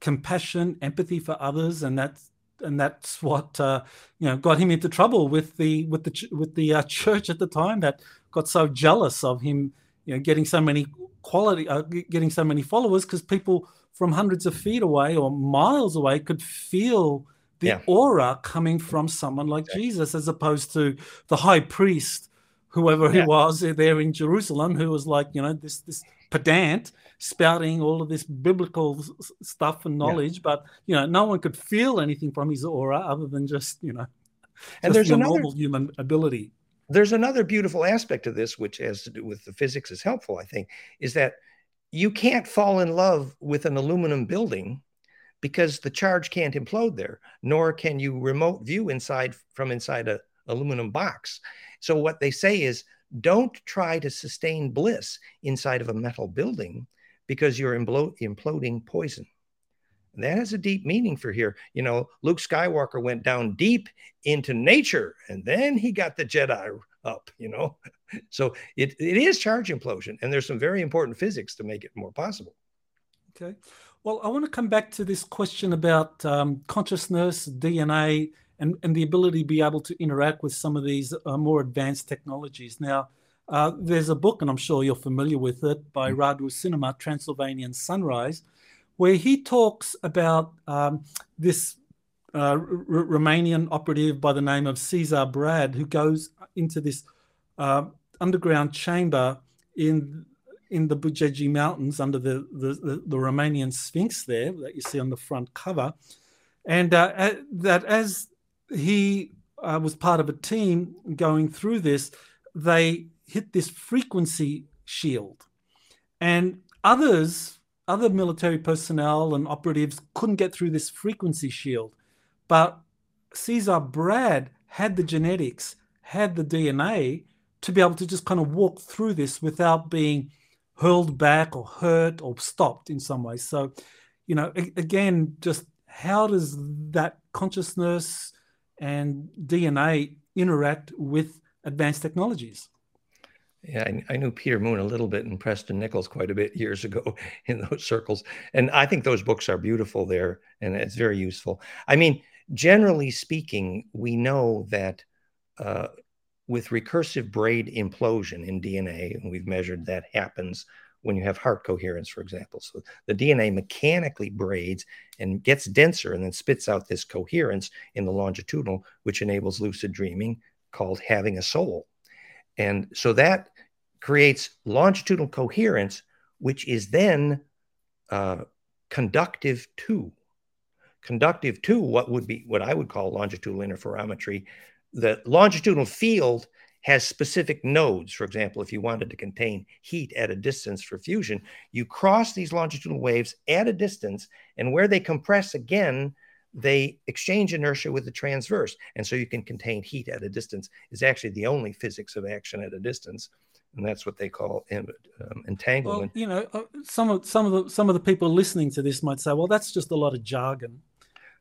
A: compassion, empathy for others, and that's and that's what uh, you know got him into trouble with the with the with the uh, church at the time that got so jealous of him, you know, getting so many quality, uh, getting so many followers because people from hundreds of feet away or miles away could feel the yeah. aura coming from someone like exactly. Jesus, as opposed to the high priest, whoever yeah. he was there in Jerusalem, who was like, you know, this this pedant spouting all of this biblical stuff and knowledge, yeah. but you know, no one could feel anything from his aura other than just you know,
C: and there's another
A: normal human ability.
C: There's another beautiful aspect of this, which has to do with the physics, is helpful. I think is that you can't fall in love with an aluminum building because the charge can't implode there, nor can you remote view inside from inside a aluminum box. So what they say is don't try to sustain bliss inside of a metal building because you're imploding poison. And that has a deep meaning for here. You know, Luke Skywalker went down deep into nature and then he got the Jedi up, you know. So it, it is charge implosion, and there's some very important physics to make it more possible.
A: Okay. Well, I want to come back to this question about um, consciousness, DNA, and, and the ability to be able to interact with some of these uh, more advanced technologies. Now, uh, there's a book, and I'm sure you're familiar with it, by mm. Radu Cinamar, Transylvanian Sunrise, where he talks about um, this uh, R- Romanian operative by the name of Cezar Brad, who goes into this uh, underground chamber in in the Bucegi Mountains under the, the, the, the, Romanian Sphinx there that you see on the front cover. And uh, that as he uh, was part of a team going through this, they hit this frequency shield. And others, other military personnel and operatives couldn't get through this frequency shield. But Cezar Brad had the genetics, had the DNA to be able to just kind of walk through this without being hurled back or hurt or stopped in some way. So, you know, again, just how does that consciousness and DNA interact with advanced technologies?
C: Yeah, I, I, knew Peter Moon a little bit and Preston Nichols quite a bit years ago in those circles. And I think those books are beautiful there and it's very useful. I mean, generally speaking, we know that uh, with recursive braid implosion in DNA, and we've measured that happens when you have heart coherence, for example. So the DNA mechanically braids and gets denser and then spits out this coherence in the longitudinal, which enables lucid dreaming called having a soul. And so that creates longitudinal coherence, which is then uh, conductive to. Conductive to what would be what I would call longitudinal interferometry. The longitudinal field has specific nodes. For example, if you wanted to contain heat at a distance for fusion, you cross these longitudinal waves at a distance, and where they compress again, they exchange inertia with the transverse. And so you can contain heat at a distance is actually the only physics of action at a distance. And that's what they call um, entanglement.
A: Well, you know, uh, some of some of the some of the people listening to this might say, "Well, that's just a lot of jargon."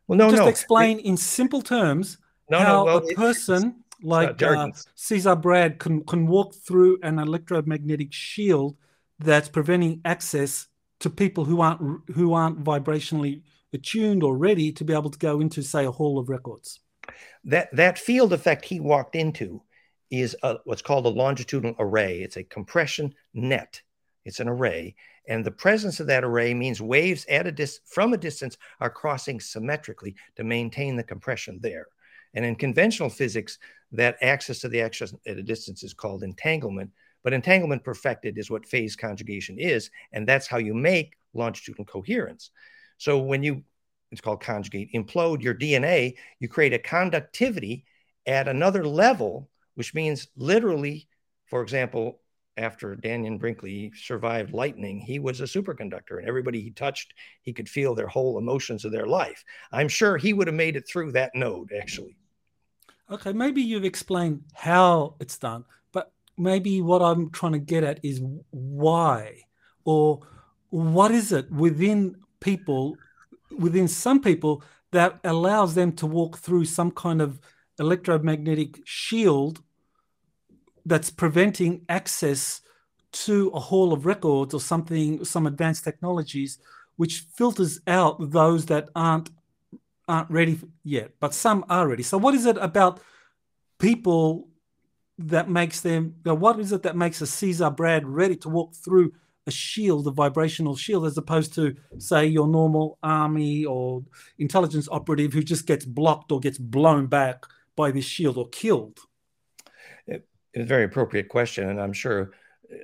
C: Well, no,
A: just
C: no.
A: explain it, in simple terms no, how no, well, a person like uh, Cezar Brad can can walk through an electromagnetic shield that's preventing access to people who aren't who aren't vibrationally attuned or ready to be able to go into, say, a hall of records.
C: That that field effect he walked into is a, what's called a longitudinal array. It's a compression net. It's an array, and the presence of that array means waves at a dis- from a distance are crossing symmetrically to maintain the compression there. And in conventional physics, that access to the axis at a distance is called entanglement. But entanglement perfected is what phase conjugation is, and that's how you make longitudinal coherence. So when you, it's called conjugate, implode your DNA, you create a conductivity at another level, which means literally, for example, after Dannion Brinkley survived lightning, he was a superconductor, and everybody he touched, he could feel their whole emotions of their life. I'm sure he would have made it through that node, actually.
A: Okay, maybe you've explained how it's done, but maybe what I'm trying to get at is why, or what is it within people, within some people, that allows them to walk through some kind of electromagnetic shield that's preventing access to a hall of records or something, some advanced technologies, which filters out those that aren't aren't ready yet, but some are ready. So, what is it about people that makes them? What is it that makes a Cezar Brad ready to walk through a shield, a vibrational shield, as opposed to, say, your normal army or intelligence operative who just gets blocked or gets blown back by this shield or killed?
C: It's a very appropriate question, and I'm sure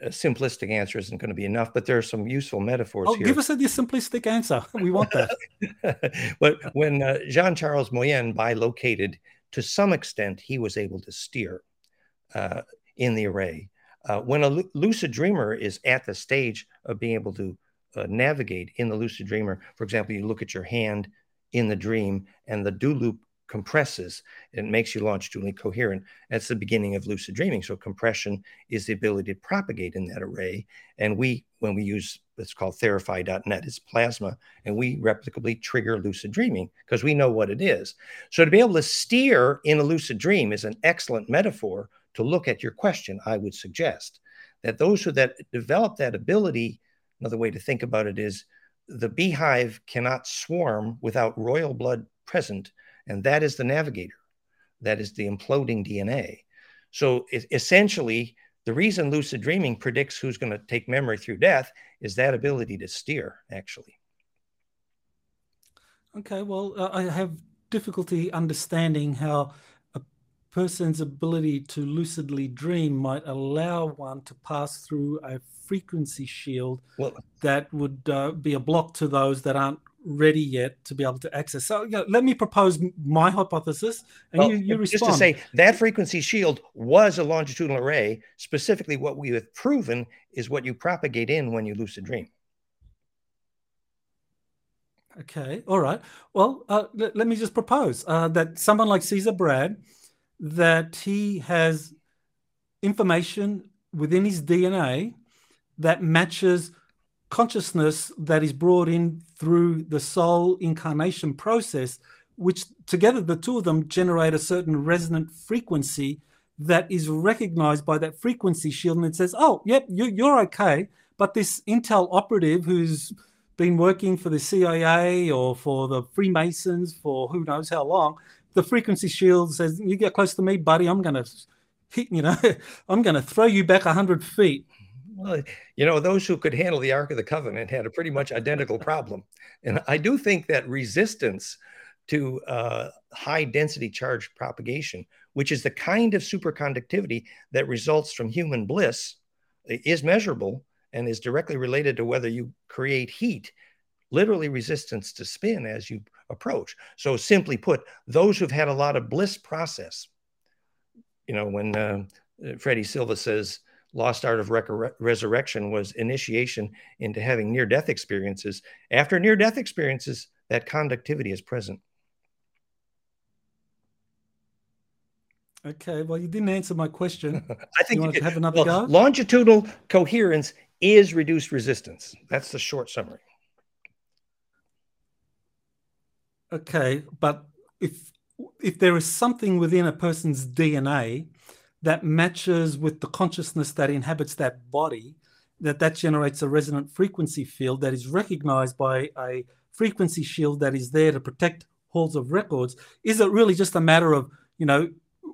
C: a simplistic answer isn't going to be enough, but there are some useful metaphors
A: oh,
C: here.
A: Give us a simplistic answer. We want that.
C: but when uh, Jean Charles Moyen bilocated, to some extent, he was able to steer uh, in the array. Uh, when a lucid dreamer is at the stage of being able to uh, navigate in the lucid dreamer, for example, you look at your hand in the dream and the do loop compresses and makes you longitudinally coherent. That's the beginning of lucid dreaming. So compression is the ability to propagate in that array. And we, when we use what's called theraphi.net, it's plasma, and we replicably trigger lucid dreaming because we know what it is. So to be able to steer in a lucid dream is an excellent metaphor to look at your question, I would suggest. That those who that develop that ability, another way to think about it is the beehive cannot swarm without royal blood present and that is the navigator. That is the imploding DNA. So essentially, the reason lucid dreaming predicts who's going to take memory through death is that ability to steer, actually.
A: Okay, well, uh, I have difficulty understanding how a person's ability to lucidly dream might allow one to pass through a frequency shield well, that would uh, be a block to those that aren't ready yet to be able to access. So you know, let me propose my hypothesis, and well, you, you respond.
C: Just to say that frequency shield was a longitudinal array. Specifically, what we have proven is what you propagate in when you lucid dream.
A: Okay, all right. Well, uh, let, let, me just propose uh, that someone like Cezar Brad, that he has information within his DNA that matches consciousness that is brought in through the soul incarnation process, which together the two of them generate a certain resonant frequency that is recognized by that frequency shield. And it says, oh, yep, you're okay. But this Intel operative who's been working for the CIA or for the Freemasons for who knows how long, the frequency shield says, you get close to me, buddy, I'm going to hit, you know, I'm going to throw you back 100 feet.
C: Well, you know, those who could handle the Ark of the Covenant had a pretty much identical problem. And I do think that resistance to uh, high density charge propagation, which is the kind of superconductivity that results from human bliss, is measurable and is directly related to whether you create heat, literally resistance to spin as you approach. So, simply put, those who've had a lot of bliss process, you know, when uh, Freddie Silva says, Lost Art of Resurrection was initiation into having near death experiences. After near death experiences, that conductivity is present.
A: Okay, well, you didn't answer my question.
C: I think
A: you,
C: you
A: have another well,
C: go. Longitudinal coherence is reduced resistance. That's the short summary.
A: Okay, but if if there is something within a person's DNA that matches with the consciousness that inhabits that body, that that generates a resonant frequency field that is recognized by a frequency shield that is there to protect halls of records. Is it really just a matter of, you know,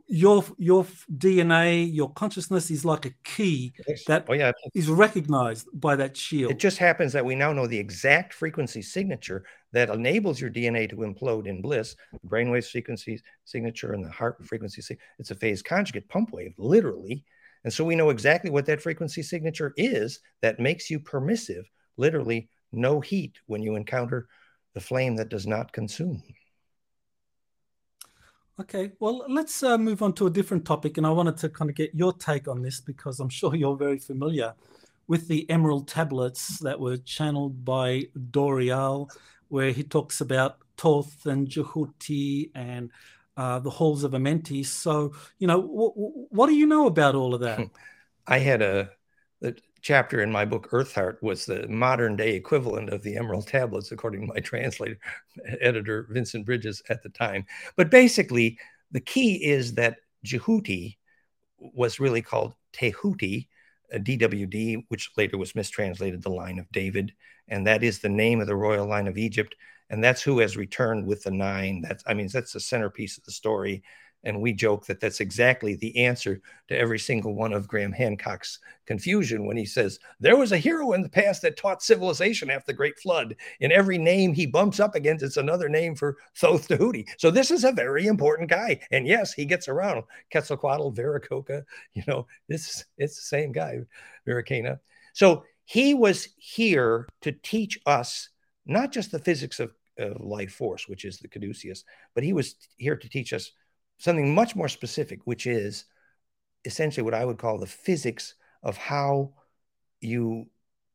A: your your DNA, your consciousness is like a key that oh, yeah. is recognized by that shield.
C: It just happens that we now know the exact frequency signature that enables your DNA to implode in bliss. The brainwave frequency signature and the heart frequency. It's a phase conjugate pump wave, literally. And so we know exactly what that frequency signature is that makes you permissive, literally no heat when you encounter the flame that does not consume.
A: Okay, well, let's uh, move on to a different topic. And I wanted to kind of get your take on this because I'm sure you're very familiar with the emerald tablets that were channeled by Doreal, where he talks about Thoth and Jehuti and uh, the halls of Amenti. So, you know, w- w- what do you know about all of that?
C: I had a chapter in my book, Earthheart, was the modern day equivalent of the Emerald Tablets, according to my translator, editor, Vincent Bridges at the time. But basically, the key is that Jehuti was really called Tehuti, DWD, which later was mistranslated the line of David. And that is the name of the royal line of Egypt. And that's who has returned with the nine. That's, I mean, that's the centerpiece of the story. And we joke that that's exactly the answer to every single one of Graham Hancock's confusion when he says, There was a hero in the past that taught civilization after the Great Flood. In every name he bumps up against, it's another name for Thoth Tahuti. So this is a very important guy. And yes, he gets around Quetzalcoatl, Viracocha, you know, this it's the same guy, Viracana. So he was here to teach us not just the physics of, of life force, which is the caduceus, but he was here to teach us something much more specific, which is essentially what I would call the physics of how you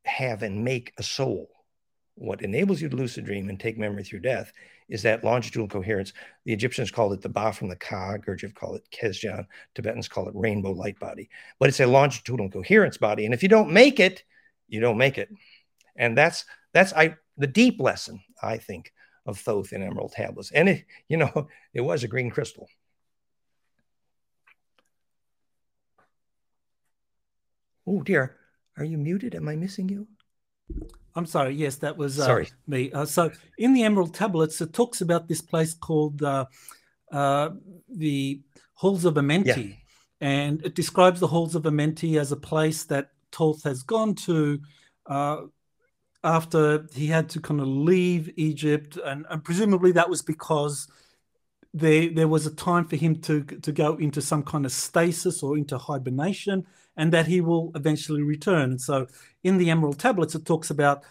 C: have and make a soul. What enables you to lucid dream and take memory through death is that longitudinal coherence. The Egyptians called it the Ba from the Ka, Gurdjieff called it Kesdjan, Tibetans call it rainbow light body. But it's a longitudinal coherence body. And if you don't make it, you don't make it. And that's that's I the deep lesson, I think, of Thoth and Emerald Tablets. And it, you know, it was a green crystal. Oh dear, are you muted? Am I missing you?
A: I'm sorry. Yes, that was uh,
C: sorry
A: me. Uh, so in the Emerald Tablets, it talks about this place called uh, uh the Halls of Amenti, yeah. and it describes the Halls of Amenti as a place that Thoth has gone to uh, after he had to kind of leave Egypt, and, and presumably that was because there there was a time for him to to go into some kind of stasis or into hibernation and that he will eventually return. And so in the Emerald Tablets, it talks about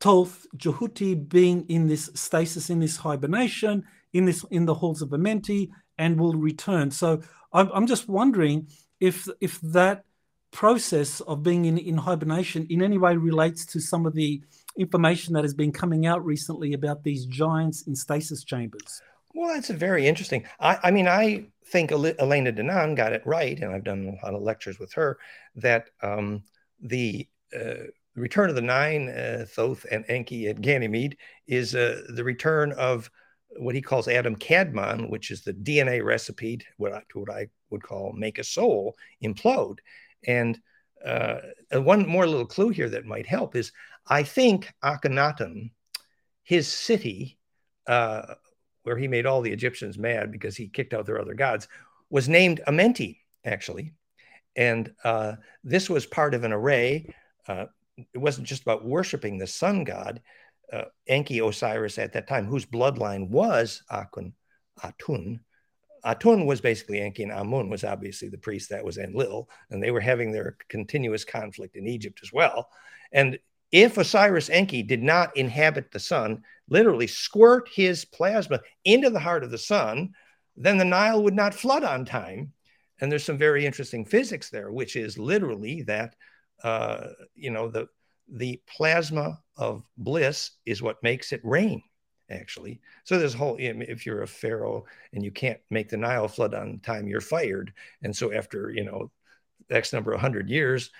A: Thoth, Jehuti being in this stasis, in this hibernation, in this in the halls of Amenti, and will return. So I'm, I'm just wondering if if that process of being in, in hibernation in any way relates to some of the information that has been coming out recently about these giants in stasis chambers.
C: Well, that's a very interesting. I, I mean, I think Elena Danaan got it right, and I've done a lot of lectures with her, that um, the uh, return of the nine, uh, Thoth and Enki at Ganymede, is uh, the return of what he calls Adam Kadmon, which is the DNA recipe to what I, what I would call make a soul implode. And uh, one more little clue here that might help is I think Akhenaten, his city, uh, where he made all the Egyptians mad because he kicked out their other gods, was named Amenti, actually. And uh, this was part of an array. Uh, it wasn't just about worshiping the sun god, uh, Enki Osiris at that time, whose bloodline was Akun, Atun. Atun was basically Enki, and Amun was obviously the priest that was Enlil, and they were having their continuous conflict in Egypt as well. And if Osiris Enki did not inhabit the sun, literally squirt his plasma into the heart of the sun, then the Nile would not flood on time. And there's some very interesting physics there, which is literally that, uh, you know, the, the plasma of bliss is what makes it rain, actually. So there's whole, if you're a pharaoh and you can't make the Nile flood on time, you're fired. And so after, you know, X number of hundred years,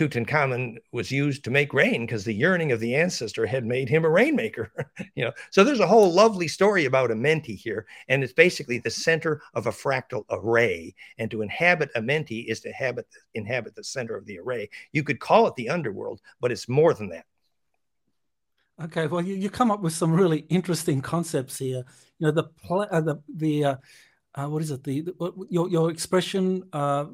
C: Tutankhamun was used to make rain because the yearning of the ancestor had made him a rainmaker. you know, so there's a whole lovely story about Amenti here, and it's basically the center of a fractal array. And to inhabit Amenti is to inhabit inhabit the center of the array. You could call it the underworld, but it's more than that.
A: Okay, well, you, you come up with some really interesting concepts here. You know, the uh, the the uh, uh, what is it? The, the your your expression uh,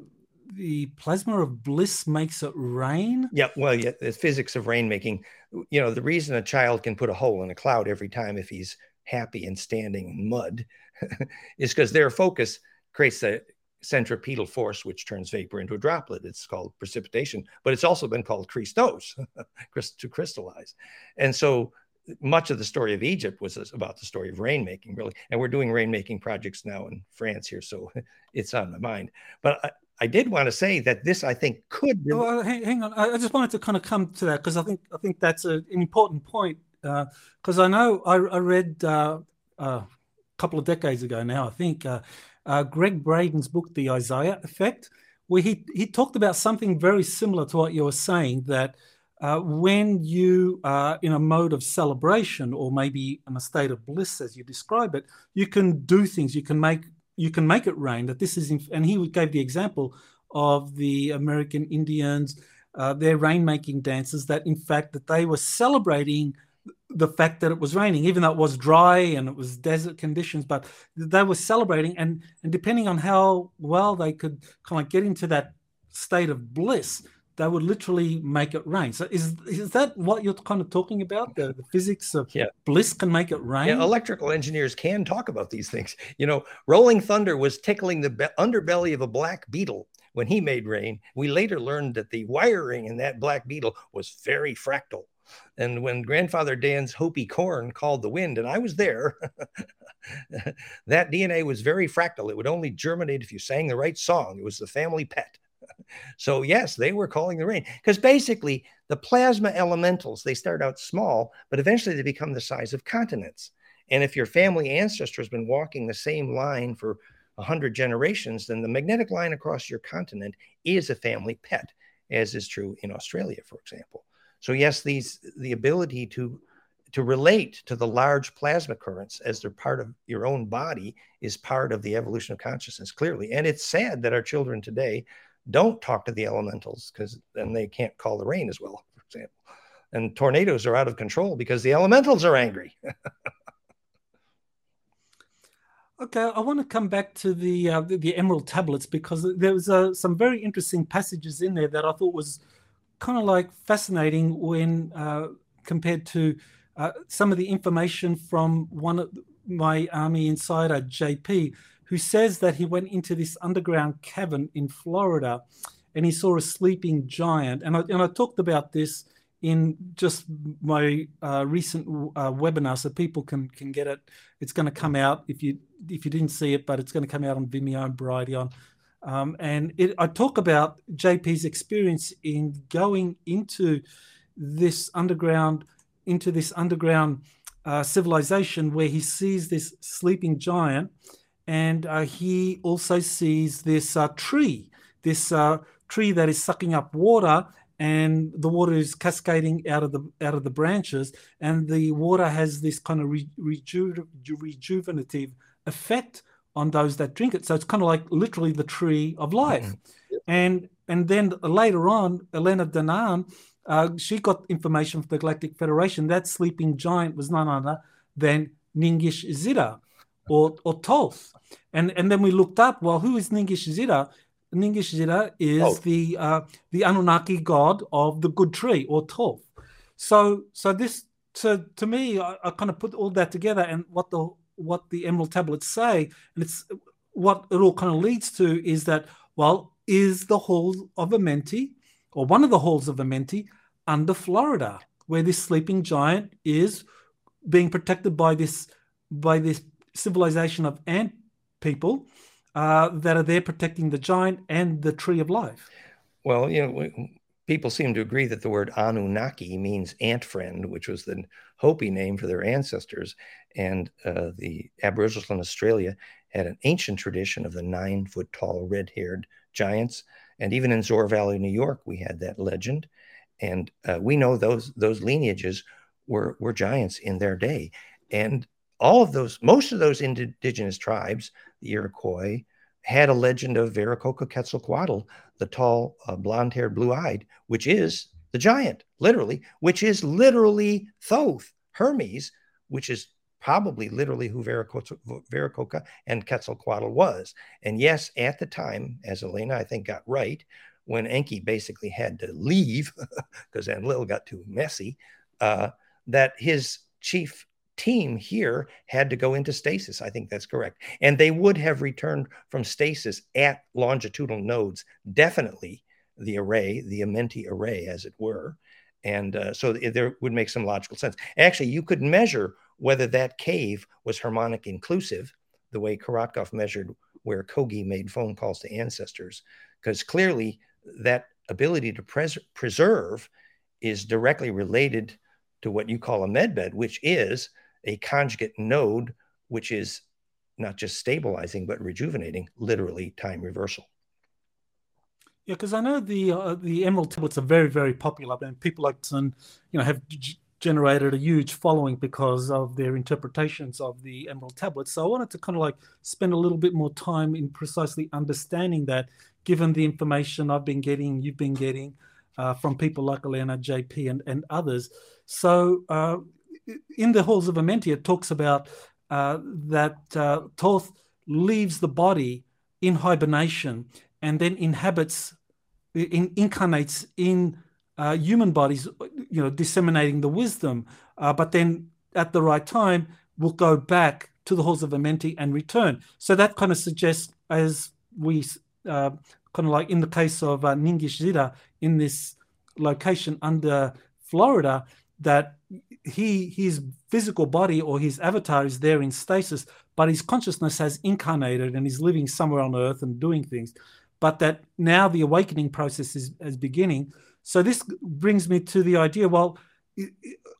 A: the plasma of bliss makes it rain.
C: Yeah, well, yeah, the physics of rainmaking. You know, the reason a child can put a hole in a cloud every time if he's happy and standing in mud is because their focus creates the centripetal force, which turns vapor into a droplet. It's called precipitation, but it's also been called Christos, to crystallize. And so much of the story of Egypt was about the story of rainmaking, really. And we're doing rainmaking projects now in France here, so it's on my mind. But uh, I, did want to say that this, I think, could.
A: Well, hang, hang, on, I just wanted to kind of come to that because I think I think that's a, an important point. Because uh, I know I, I read uh, uh, a couple of decades ago now, I think, uh, uh, Gregg Braden's book, The Isaiah Effect, where he he talked about something very similar to what you were saying that uh, when you are in a mode of celebration or maybe in a state of bliss as you describe it you can do things you can make you can make it rain that this is and he gave the example of the american indians uh, their rainmaking dances that in fact that they were celebrating the fact that it was raining even though it was dry and it was desert conditions but they were celebrating and and depending on how well they could kind of get into that state of bliss that would literally make it rain. So is is that what you're kind of talking about? The, the physics of yeah. bliss can make it rain.
C: Yeah, electrical engineers can talk about these things. You know, Rolling Thunder was tickling the be- underbelly of a black beetle when he made rain. We later learned that the wiring in that black beetle was very fractal. And when grandfather Dan's Hopi corn called the wind, and I was there, that DNA was very fractal. It would only germinate if you sang the right song. It was the family pet so yes, they were calling the rain because basically the plasma elementals they start out small, but eventually they become the size of continents. And if your family ancestor has been walking the same line for a hundred generations, then the magnetic line across your continent is a family pet, as is true in Australia, for example. So yes, these the ability to to relate to the large plasma currents as they're part of your own body is part of the evolution of consciousness clearly and it's sad that our children today don't talk to the elementals because then they can't call the rain as well, for example. And tornadoes are out of control because the elementals are angry.
A: okay, I want to come back to the uh, the, the, emerald tablets because there was uh, some very interesting passages in there that I thought was kind of like fascinating when uh, compared to uh, some of the information from one of my army insider JP who says that he went into this underground cavern in Florida and he saw a sleeping giant. And I, and I talked about this in just my uh, recent uh, webinar, so people can can get it. It's going to come out if you if you didn't see it, but it's going to come out on Vimeo and Brighteon. Um, and it, I talk about JP's experience in going into this underground into this underground uh, civilization where he sees this sleeping giant and uh, he also sees this uh, tree, this uh, tree that is sucking up water, and the water is cascading out of the out of the branches, and the water has this kind of re- reju- rejuvenative effect on those that drink it. So it's kind of like literally the tree of life. Mm-hmm. And and then later on, Elena Danaan. uh, she got information from the Galactic Federation that sleeping giant was none other than Ningishzida or, or Thoth. And, and then we looked up, well, who is Ningishzida? Ningishzida is oh. the uh, the Anunnaki god of the good tree or Thoth. So so this so to me, I, I kind of put all that together and what the what the Emerald tablets say, and it's what it all kind of leads to is that well, is the hall of Amenti or one of the halls of Amenti under Florida, where this sleeping giant is being protected by this by this civilization of ant people uh, that are there protecting the giant and the tree of life.
C: Well, you know, people seem to agree that the word Anunnaki means ant friend, which was the Hopi name for their ancestors. And uh, the Aboriginals in Australia had an ancient tradition of the nine foot tall red haired giants. And even in Zoar Valley, New York, we had that legend. And uh, we know those, those lineages were, were giants in their day. And all of those, most of those indigenous tribes, the Iroquois, had a legend of Viracocha Quetzalcoatl, the tall, uh, blonde haired, blue eyed, which is the giant, literally, which is literally Thoth, Hermes, which is probably literally who Viracocha and Quetzalcoatl was. And yes, at the time, as Elena, I think, got right, when Enki basically had to leave because Enlil got too messy, uh, that his chief team here had to go into stasis. I think that's correct. And they would have returned from stasis at longitudinal nodes, definitely the array, the Amenti array, as it were. And uh, so there would make some logical sense. Actually, you could measure whether that cave was harmonic inclusive, the way Korotkov measured where Kogi made phone calls to ancestors, because clearly that ability to pres- preserve is directly related to what you call a medbed, which is a conjugate node, which is not just stabilizing but rejuvenating, literally time reversal.
A: Yeah, because I know the uh, the emerald tablets are very very popular, and people like to, you know have g- generated a huge following because of their interpretations of the emerald tablets. So I wanted to kind of like spend a little bit more time in precisely understanding that, given the information I've been getting, you've been getting uh, from people like Elena, JP, and and others. So uh, in the halls of Amenti, it talks about uh, that uh, Thoth leaves the body in hibernation and then inhabits, in, incarnates in uh, human bodies, you know, disseminating the wisdom. Uh, but then at the right time, will go back to the halls of Amenti and return. So that kind of suggests, as we uh, kind of like in the case of uh, Ningish Zida in this location under Florida, that he his physical body or his avatar is there in stasis, but his consciousness has incarnated and is living somewhere on earth and doing things. But that now the awakening process is, is beginning. So this brings me to the idea: well,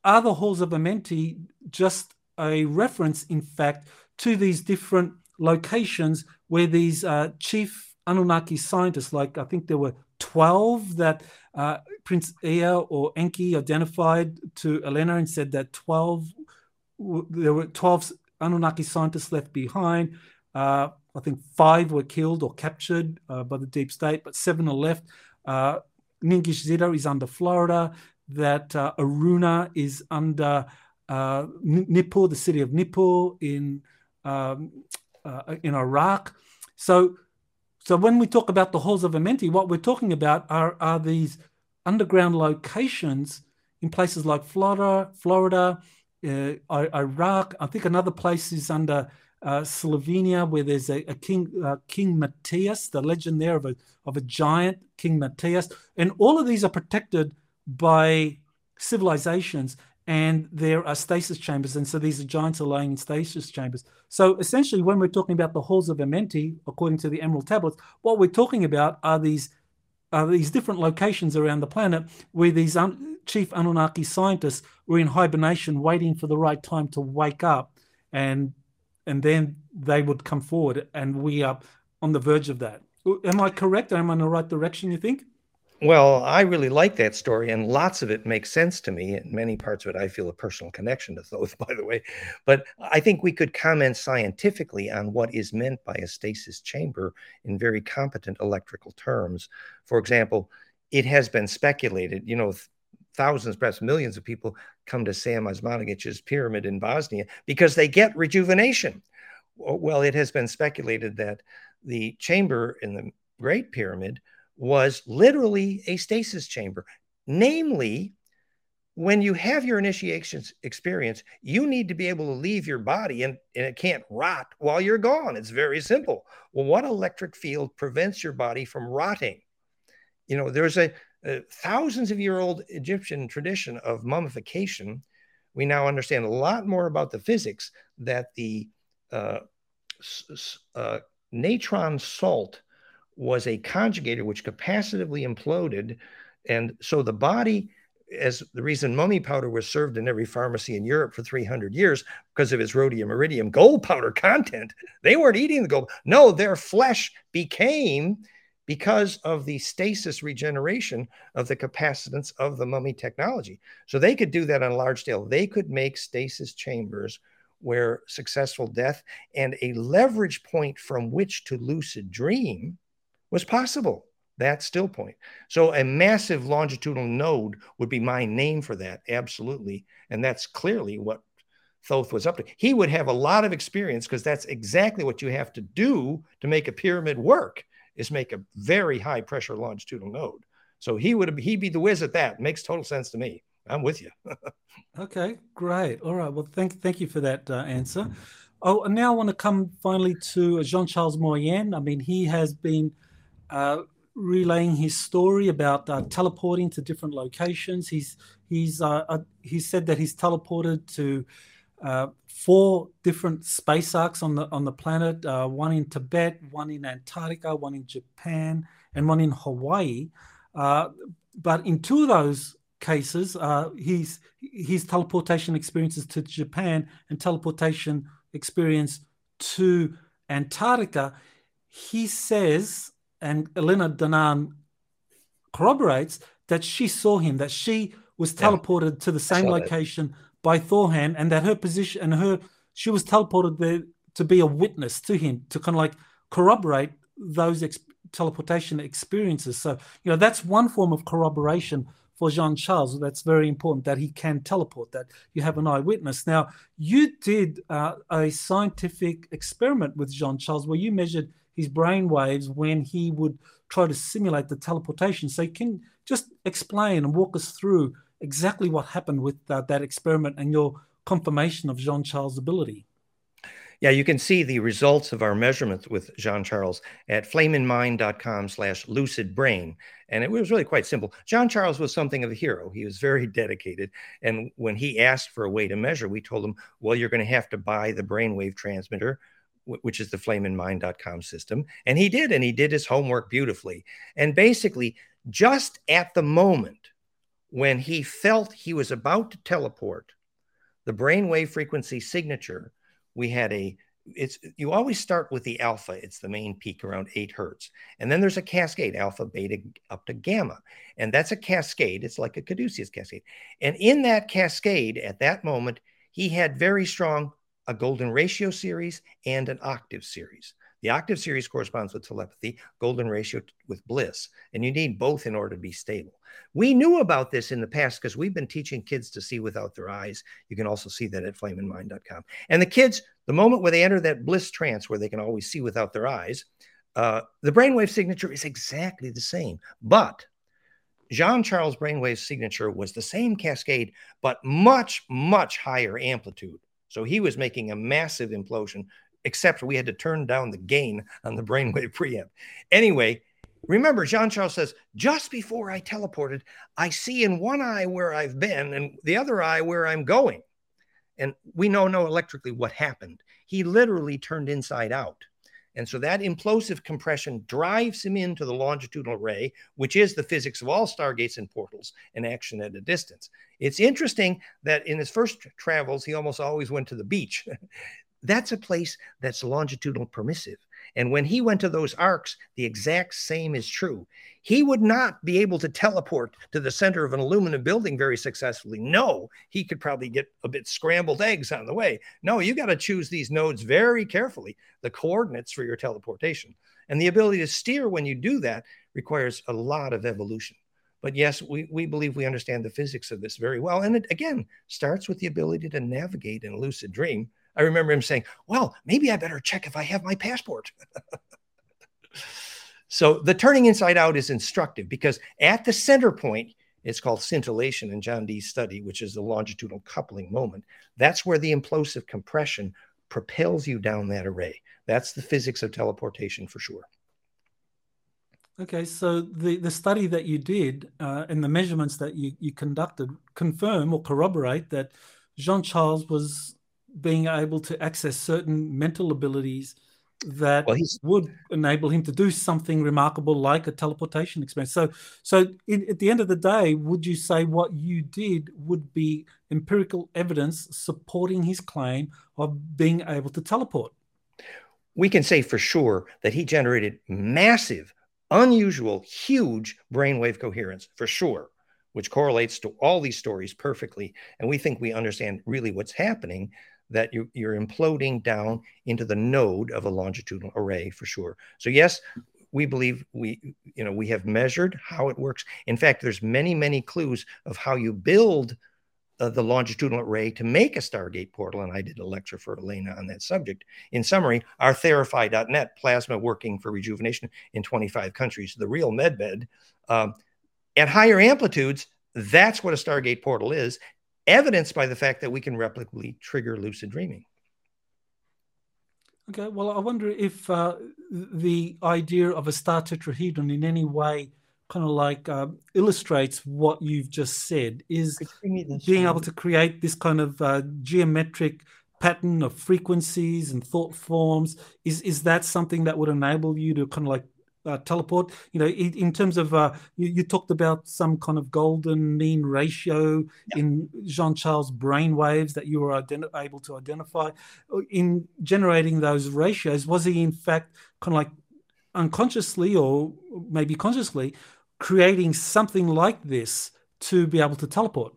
A: are the halls of Amenti just a reference, in fact, to these different locations where these uh, chief Anunnaki scientists, like I think there were 12 that uh, Prince Ea or Enki identified to Elena and said that 12, there were 12 Anunnaki scientists left behind. Uh, I think five were killed or captured uh, by the deep state, but seven are left. Uh, Ningish is under Florida. That uh, Aruna is under uh, Nippur, the city of Nippur in um, uh, in Iraq. So so when we talk about the halls of Amenti, what we're talking about are, are these underground locations in places like Florida, Florida, uh, Iraq. I think another place is under uh, Slovenia, where there's a, a king, uh, King Matthias, the legend there of a of a giant King Matthias, and all of these are protected by civilizations and there are stasis chambers. And so these giants are lying in stasis chambers. So essentially, when we're talking about the halls of Amenti, according to the Emerald Tablets, what we're talking about are these are these different locations around the planet where these un- chief Anunnaki scientists were in hibernation, waiting for the right time to wake up, and and then they would come forward, and we are on the verge of that. Am I correct? Am I in the right direction? You think?
C: Well, I really like that story, and lots of it makes sense to me. And many parts of it, I feel a personal connection to Thoth, by the way. But I think we could comment scientifically on what is meant by a stasis chamber in very competent electrical terms. For example, it has been speculated, you know, thousands, perhaps millions of people come to Sam Osmanagic's pyramid in Bosnia because they get rejuvenation. Well, it has been speculated that the chamber in the Great Pyramid was literally a stasis chamber. Namely, when you have your initiation experience, you need to be able to leave your body and, and it can't rot while you're gone. It's very simple. Well, what electric field prevents your body from rotting? You know, there's a, a thousands of year old Egyptian tradition of mummification. We now understand a lot more about the physics that the uh, uh, natron salt was a conjugator which capacitively imploded. And so the body, as the reason mummy powder was served in every pharmacy in Europe for 300 years because of its rhodium iridium gold powder content, they weren't eating the gold. No, their flesh became because of the stasis regeneration of the capacitance of the mummy technology. So they could do that on a large scale. They could make stasis chambers where successful death and a leverage point from which to lucid dream was possible. That still point. So a massive longitudinal node would be my name for that, absolutely. And that's clearly what Thoth was up to. He would have a lot of experience because that's exactly what you have to do to make a pyramid work is make a very high pressure longitudinal node. So he would he'd be the whiz at that. Makes total sense to me. I'm with you.
A: okay, great. All right. Well, thank thank you for that uh, answer. Oh, and now I want to come finally to Jean Charles Moyen. I mean, he has been uh, relaying his story about uh, teleporting to different locations. He's He's uh, uh, he said that he's teleported to uh, four different space arks on the on the planet. One in Tibet, one in Antarctica, one in Japan, and one in Hawaii. But in two of those cases, uh, his his teleportation experiences to Japan and teleportation experience to Antarctica. He says, and Elena Danaan corroborates that she saw him, that she was teleported yeah. to the same location by Thor Han, and that her position and her she was teleported there to be a witness to him to kind of like corroborate those ex- teleportation experiences. So you know that's one form of corroboration for Jean Charles. That's very important that he can teleport. That you have an eyewitness. Now you did uh, a scientific experiment with Jean Charles where you measured his brain waves when he would try to simulate the teleportation. So you can just explain and walk us through exactly what happened with that experiment and your confirmation of Jean Charles' ability.
C: Yeah, you can see the results of our measurements with Jean Charles at flameinmind.com slash lucid brain. And it was really quite simple. Jean Charles was something of a hero. He was very dedicated. And when he asked for a way to measure, we told him, well, you're going to have to buy the brainwave transmitter which is the flameinmind.com system. And he did, and he did his homework beautifully. And basically, just at the moment when he felt he was about to teleport, the brainwave frequency signature, we had a it's you always start with the alpha it's the main peak around 8 hertz and then there's a cascade alpha beta up to gamma and that's a cascade it's like a caduceus cascade and in that cascade at that moment he had very strong a golden ratio series and an octave series. The octave series corresponds with telepathy, golden ratio with bliss, and you need both in order to be stable. We knew about this in the past because we've been teaching kids to see without their eyes. You can also see that at flameinmind.com. And the kids, the moment where they enter that bliss trance where they can always see without their eyes, uh, the brainwave signature is exactly the same. But Jean Charles brainwave signature was the same cascade, but much, much higher amplitude. So he was making a massive implosion, except we had to turn down the gain on the brainwave preamp. Anyway, remember, Jean Charles says, just before I teleported, I see in one eye where I've been and the other eye where I'm going. And we know no electrically what happened. He literally turned inside out. And so that implosive compression drives him into the longitudinal ray, which is the physics of all stargates and portals and action at a distance. It's interesting that in his first travels, he almost always went to the beach. That's a place that's longitudinal permissive. And when he went to those arks, the exact same is true. He would not be able to teleport to the center of an aluminum building very successfully. No, he could probably get a bit scrambled eggs on the way. No, you got to choose these nodes very carefully, the coordinates for your teleportation. And the ability to steer when you do that requires a lot of evolution. But yes, we, we believe we understand the physics of this very well. And it, again, starts with the ability to navigate in a lucid dream I remember him saying, Well, maybe I better check if I have my passport. so the turning inside out is instructive because at the center point, it's called scintillation in John Dee's study, which is the longitudinal coupling moment. That's where the implosive compression propels you down that array. That's the physics of teleportation for sure.
A: Okay, so the, the study that you did uh, and the measurements that you, you conducted confirm or corroborate that Jean Charles was being able to access certain mental abilities that well, would enable him to do something remarkable like a teleportation experience. So, so in, at the end of the day, would you say what you did would be empirical evidence supporting his claim of being able to teleport?
C: We can say for sure that he generated massive, unusual, huge brainwave coherence for sure, which correlates to all these stories perfectly. And we think we understand really what's happening that you, you're imploding down into the node of a longitudinal array for sure. So yes, we believe we you know we have measured how it works. In fact, there's many many clues of how you build uh, the longitudinal array to make a Stargate portal, and I did a lecture for Elena on that subject. In summary, our Theraphi.net plasma working for rejuvenation in 25 countries, the real medbed. Um, at higher amplitudes, that's what a Stargate portal is evidenced by the fact that we can replicably trigger lucid dreaming.
A: Okay, well, I wonder if uh, the idea of a star tetrahedron in any way kind of like uh, illustrates what you've just said is being able to create this kind of uh, geometric pattern of frequencies and thought forms is is that something that would enable you to kind of like uh, teleport you know in, in terms of uh, you, you, talked about some kind of golden mean ratio yeah. in jean-charles brain waves that you were able to identify in generating those ratios was he in fact kind of like unconsciously or maybe consciously creating something like this to be able to teleport.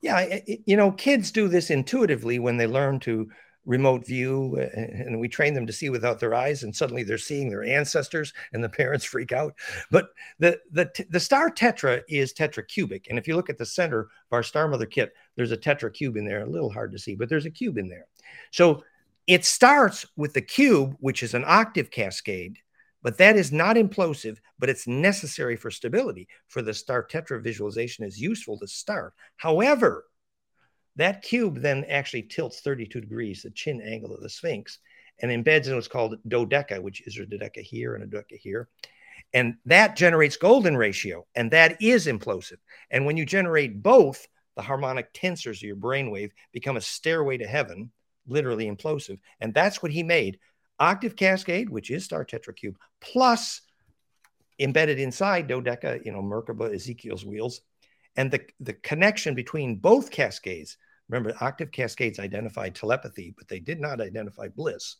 C: Yeah, you know, kids do this intuitively when they learn to remote view and we train them to see without their eyes and suddenly they're seeing their ancestors and the parents freak out but the the the star tetra is tetracubic and if you look at the center of our star mother kit there's a tetra cube in there a little hard to see but there's a cube in there so it starts with the cube which is an octave cascade but that is not implosive, but it's necessary for stability. For the star tetra visualization is useful to start. However, that cube then actually tilts 32 degrees, the chin angle of the Sphinx, and embeds in what's called dodeca, which is a dodeca here and a dodeca here. And that generates golden ratio, and that is implosive. And when you generate both, the harmonic tensors of your brainwave become a stairway to heaven, literally implosive. And that's what he made octave cascade, which is star tetracube, plus embedded inside dodeca, you know, Merkaba, Ezekiel's wheels, and the, the connection between both cascades. Remember, octave cascades identified telepathy, but they did not identify bliss.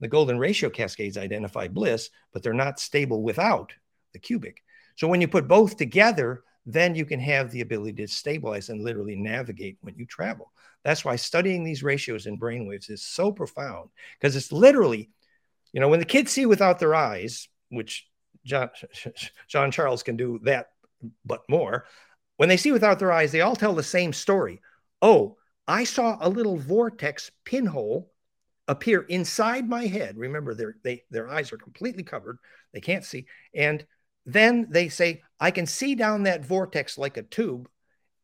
C: The golden ratio cascades identify bliss, but they're not stable without the cubic. So when you put both together, then you can have the ability to stabilize and literally navigate when you travel. That's why studying these ratios in brainwaves is so profound because it's literally you know, when the kids see without their eyes, which John, John Charles can do that, but more, when they see without their eyes, they all tell the same story. Oh, I saw a little vortex pinhole appear inside my head. Remember, their they their eyes are completely covered; they can't see. And then they say, "I can see down that vortex like a tube,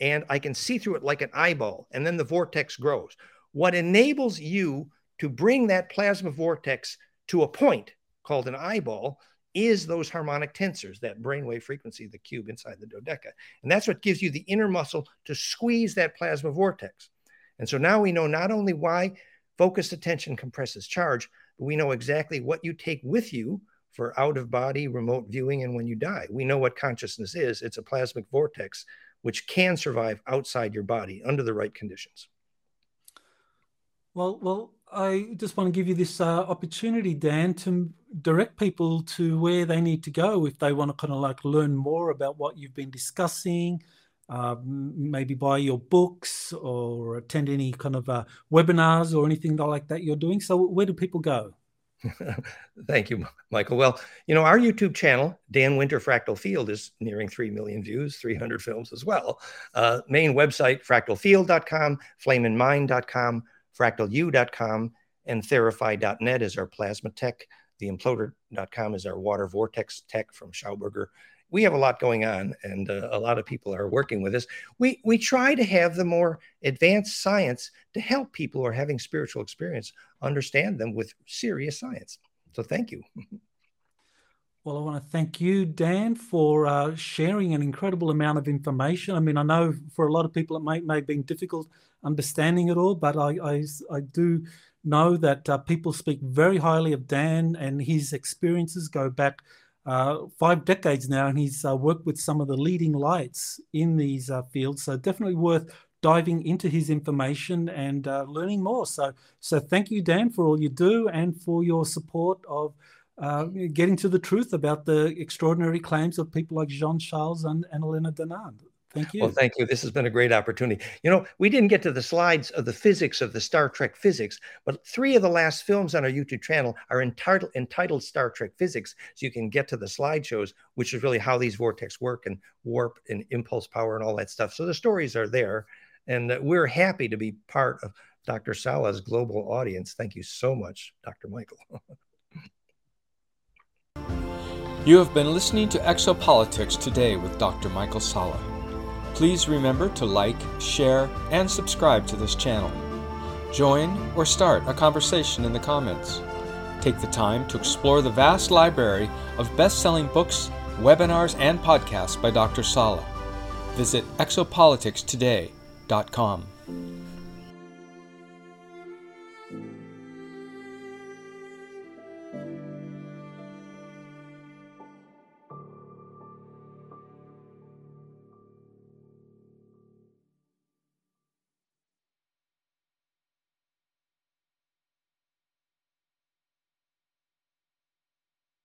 C: and I can see through it like an eyeball." And then the vortex grows. What enables you to bring that plasma vortex to a point called an eyeball is those harmonic tensors, that brainwave frequency, the cube inside the dodeca. And that's what gives you the inner muscle to squeeze that plasma vortex. And so now we know not only why focused attention compresses charge, but we know exactly what you take with you for out of body remote viewing and when you die. We know what consciousness is it's a plasmic vortex which can survive outside your body under the right conditions.
A: Well, well, I just want to give you this uh, opportunity, Dan, to direct people to where they need to go if they want to kind of like learn more about what you've been discussing, uh, maybe buy your books or attend any kind of uh, webinars or anything like that you're doing. So, where do people go?
C: Thank you, Michael. Well, you know, our YouTube channel, Dan Winter Fractal Field, is nearing 3 million views, 300 films as well. Uh, main website, fractalfield.com, flameinmind.com fractalu.com, and theraphi.net is our plasma tech. The imploder.com is our water vortex tech from Schauberger. We have a lot going on, and uh, a lot of people are working with us. We we try to have the more advanced science to help people who are having spiritual experience understand them with serious science. So thank you.
A: Well, I want to thank you, Dan, for uh, sharing an incredible amount of information. I mean, I know for a lot of people it may, may have been difficult understanding it all, but I, I, I do know that uh, people speak very highly of Dan and his experiences go back uh, five decades now, and he's uh, worked with some of the leading lights in these uh, fields. So definitely worth diving into his information and uh, learning more. So, so thank you, Dan, for all you do and for your support of uh, getting to the truth about the extraordinary claims of people like Jean Charles and, and Elena Danaan. Thank you.
C: Well, thank you. This has been a great opportunity. You know, we didn't get to the slides of the physics of the Star Trek physics, but three of the last films on our YouTube channel are entitled, entitled Star Trek Physics. So you can get to the slideshows, which is really how these vortex work and warp and impulse power and all that stuff. So the stories are there. And uh, we're happy to be part of Dr. Salla's global audience. Thank you so much, Dr. Michael.
B: You have been listening to Exopolitics today with Dr. Michael Salla. Please remember to like, share, and subscribe to this channel. Join or start a conversation in the comments. Take the time to explore the vast library of best selling books, webinars, and podcasts by Dr. Salla. Visit exopoliticstoday.com.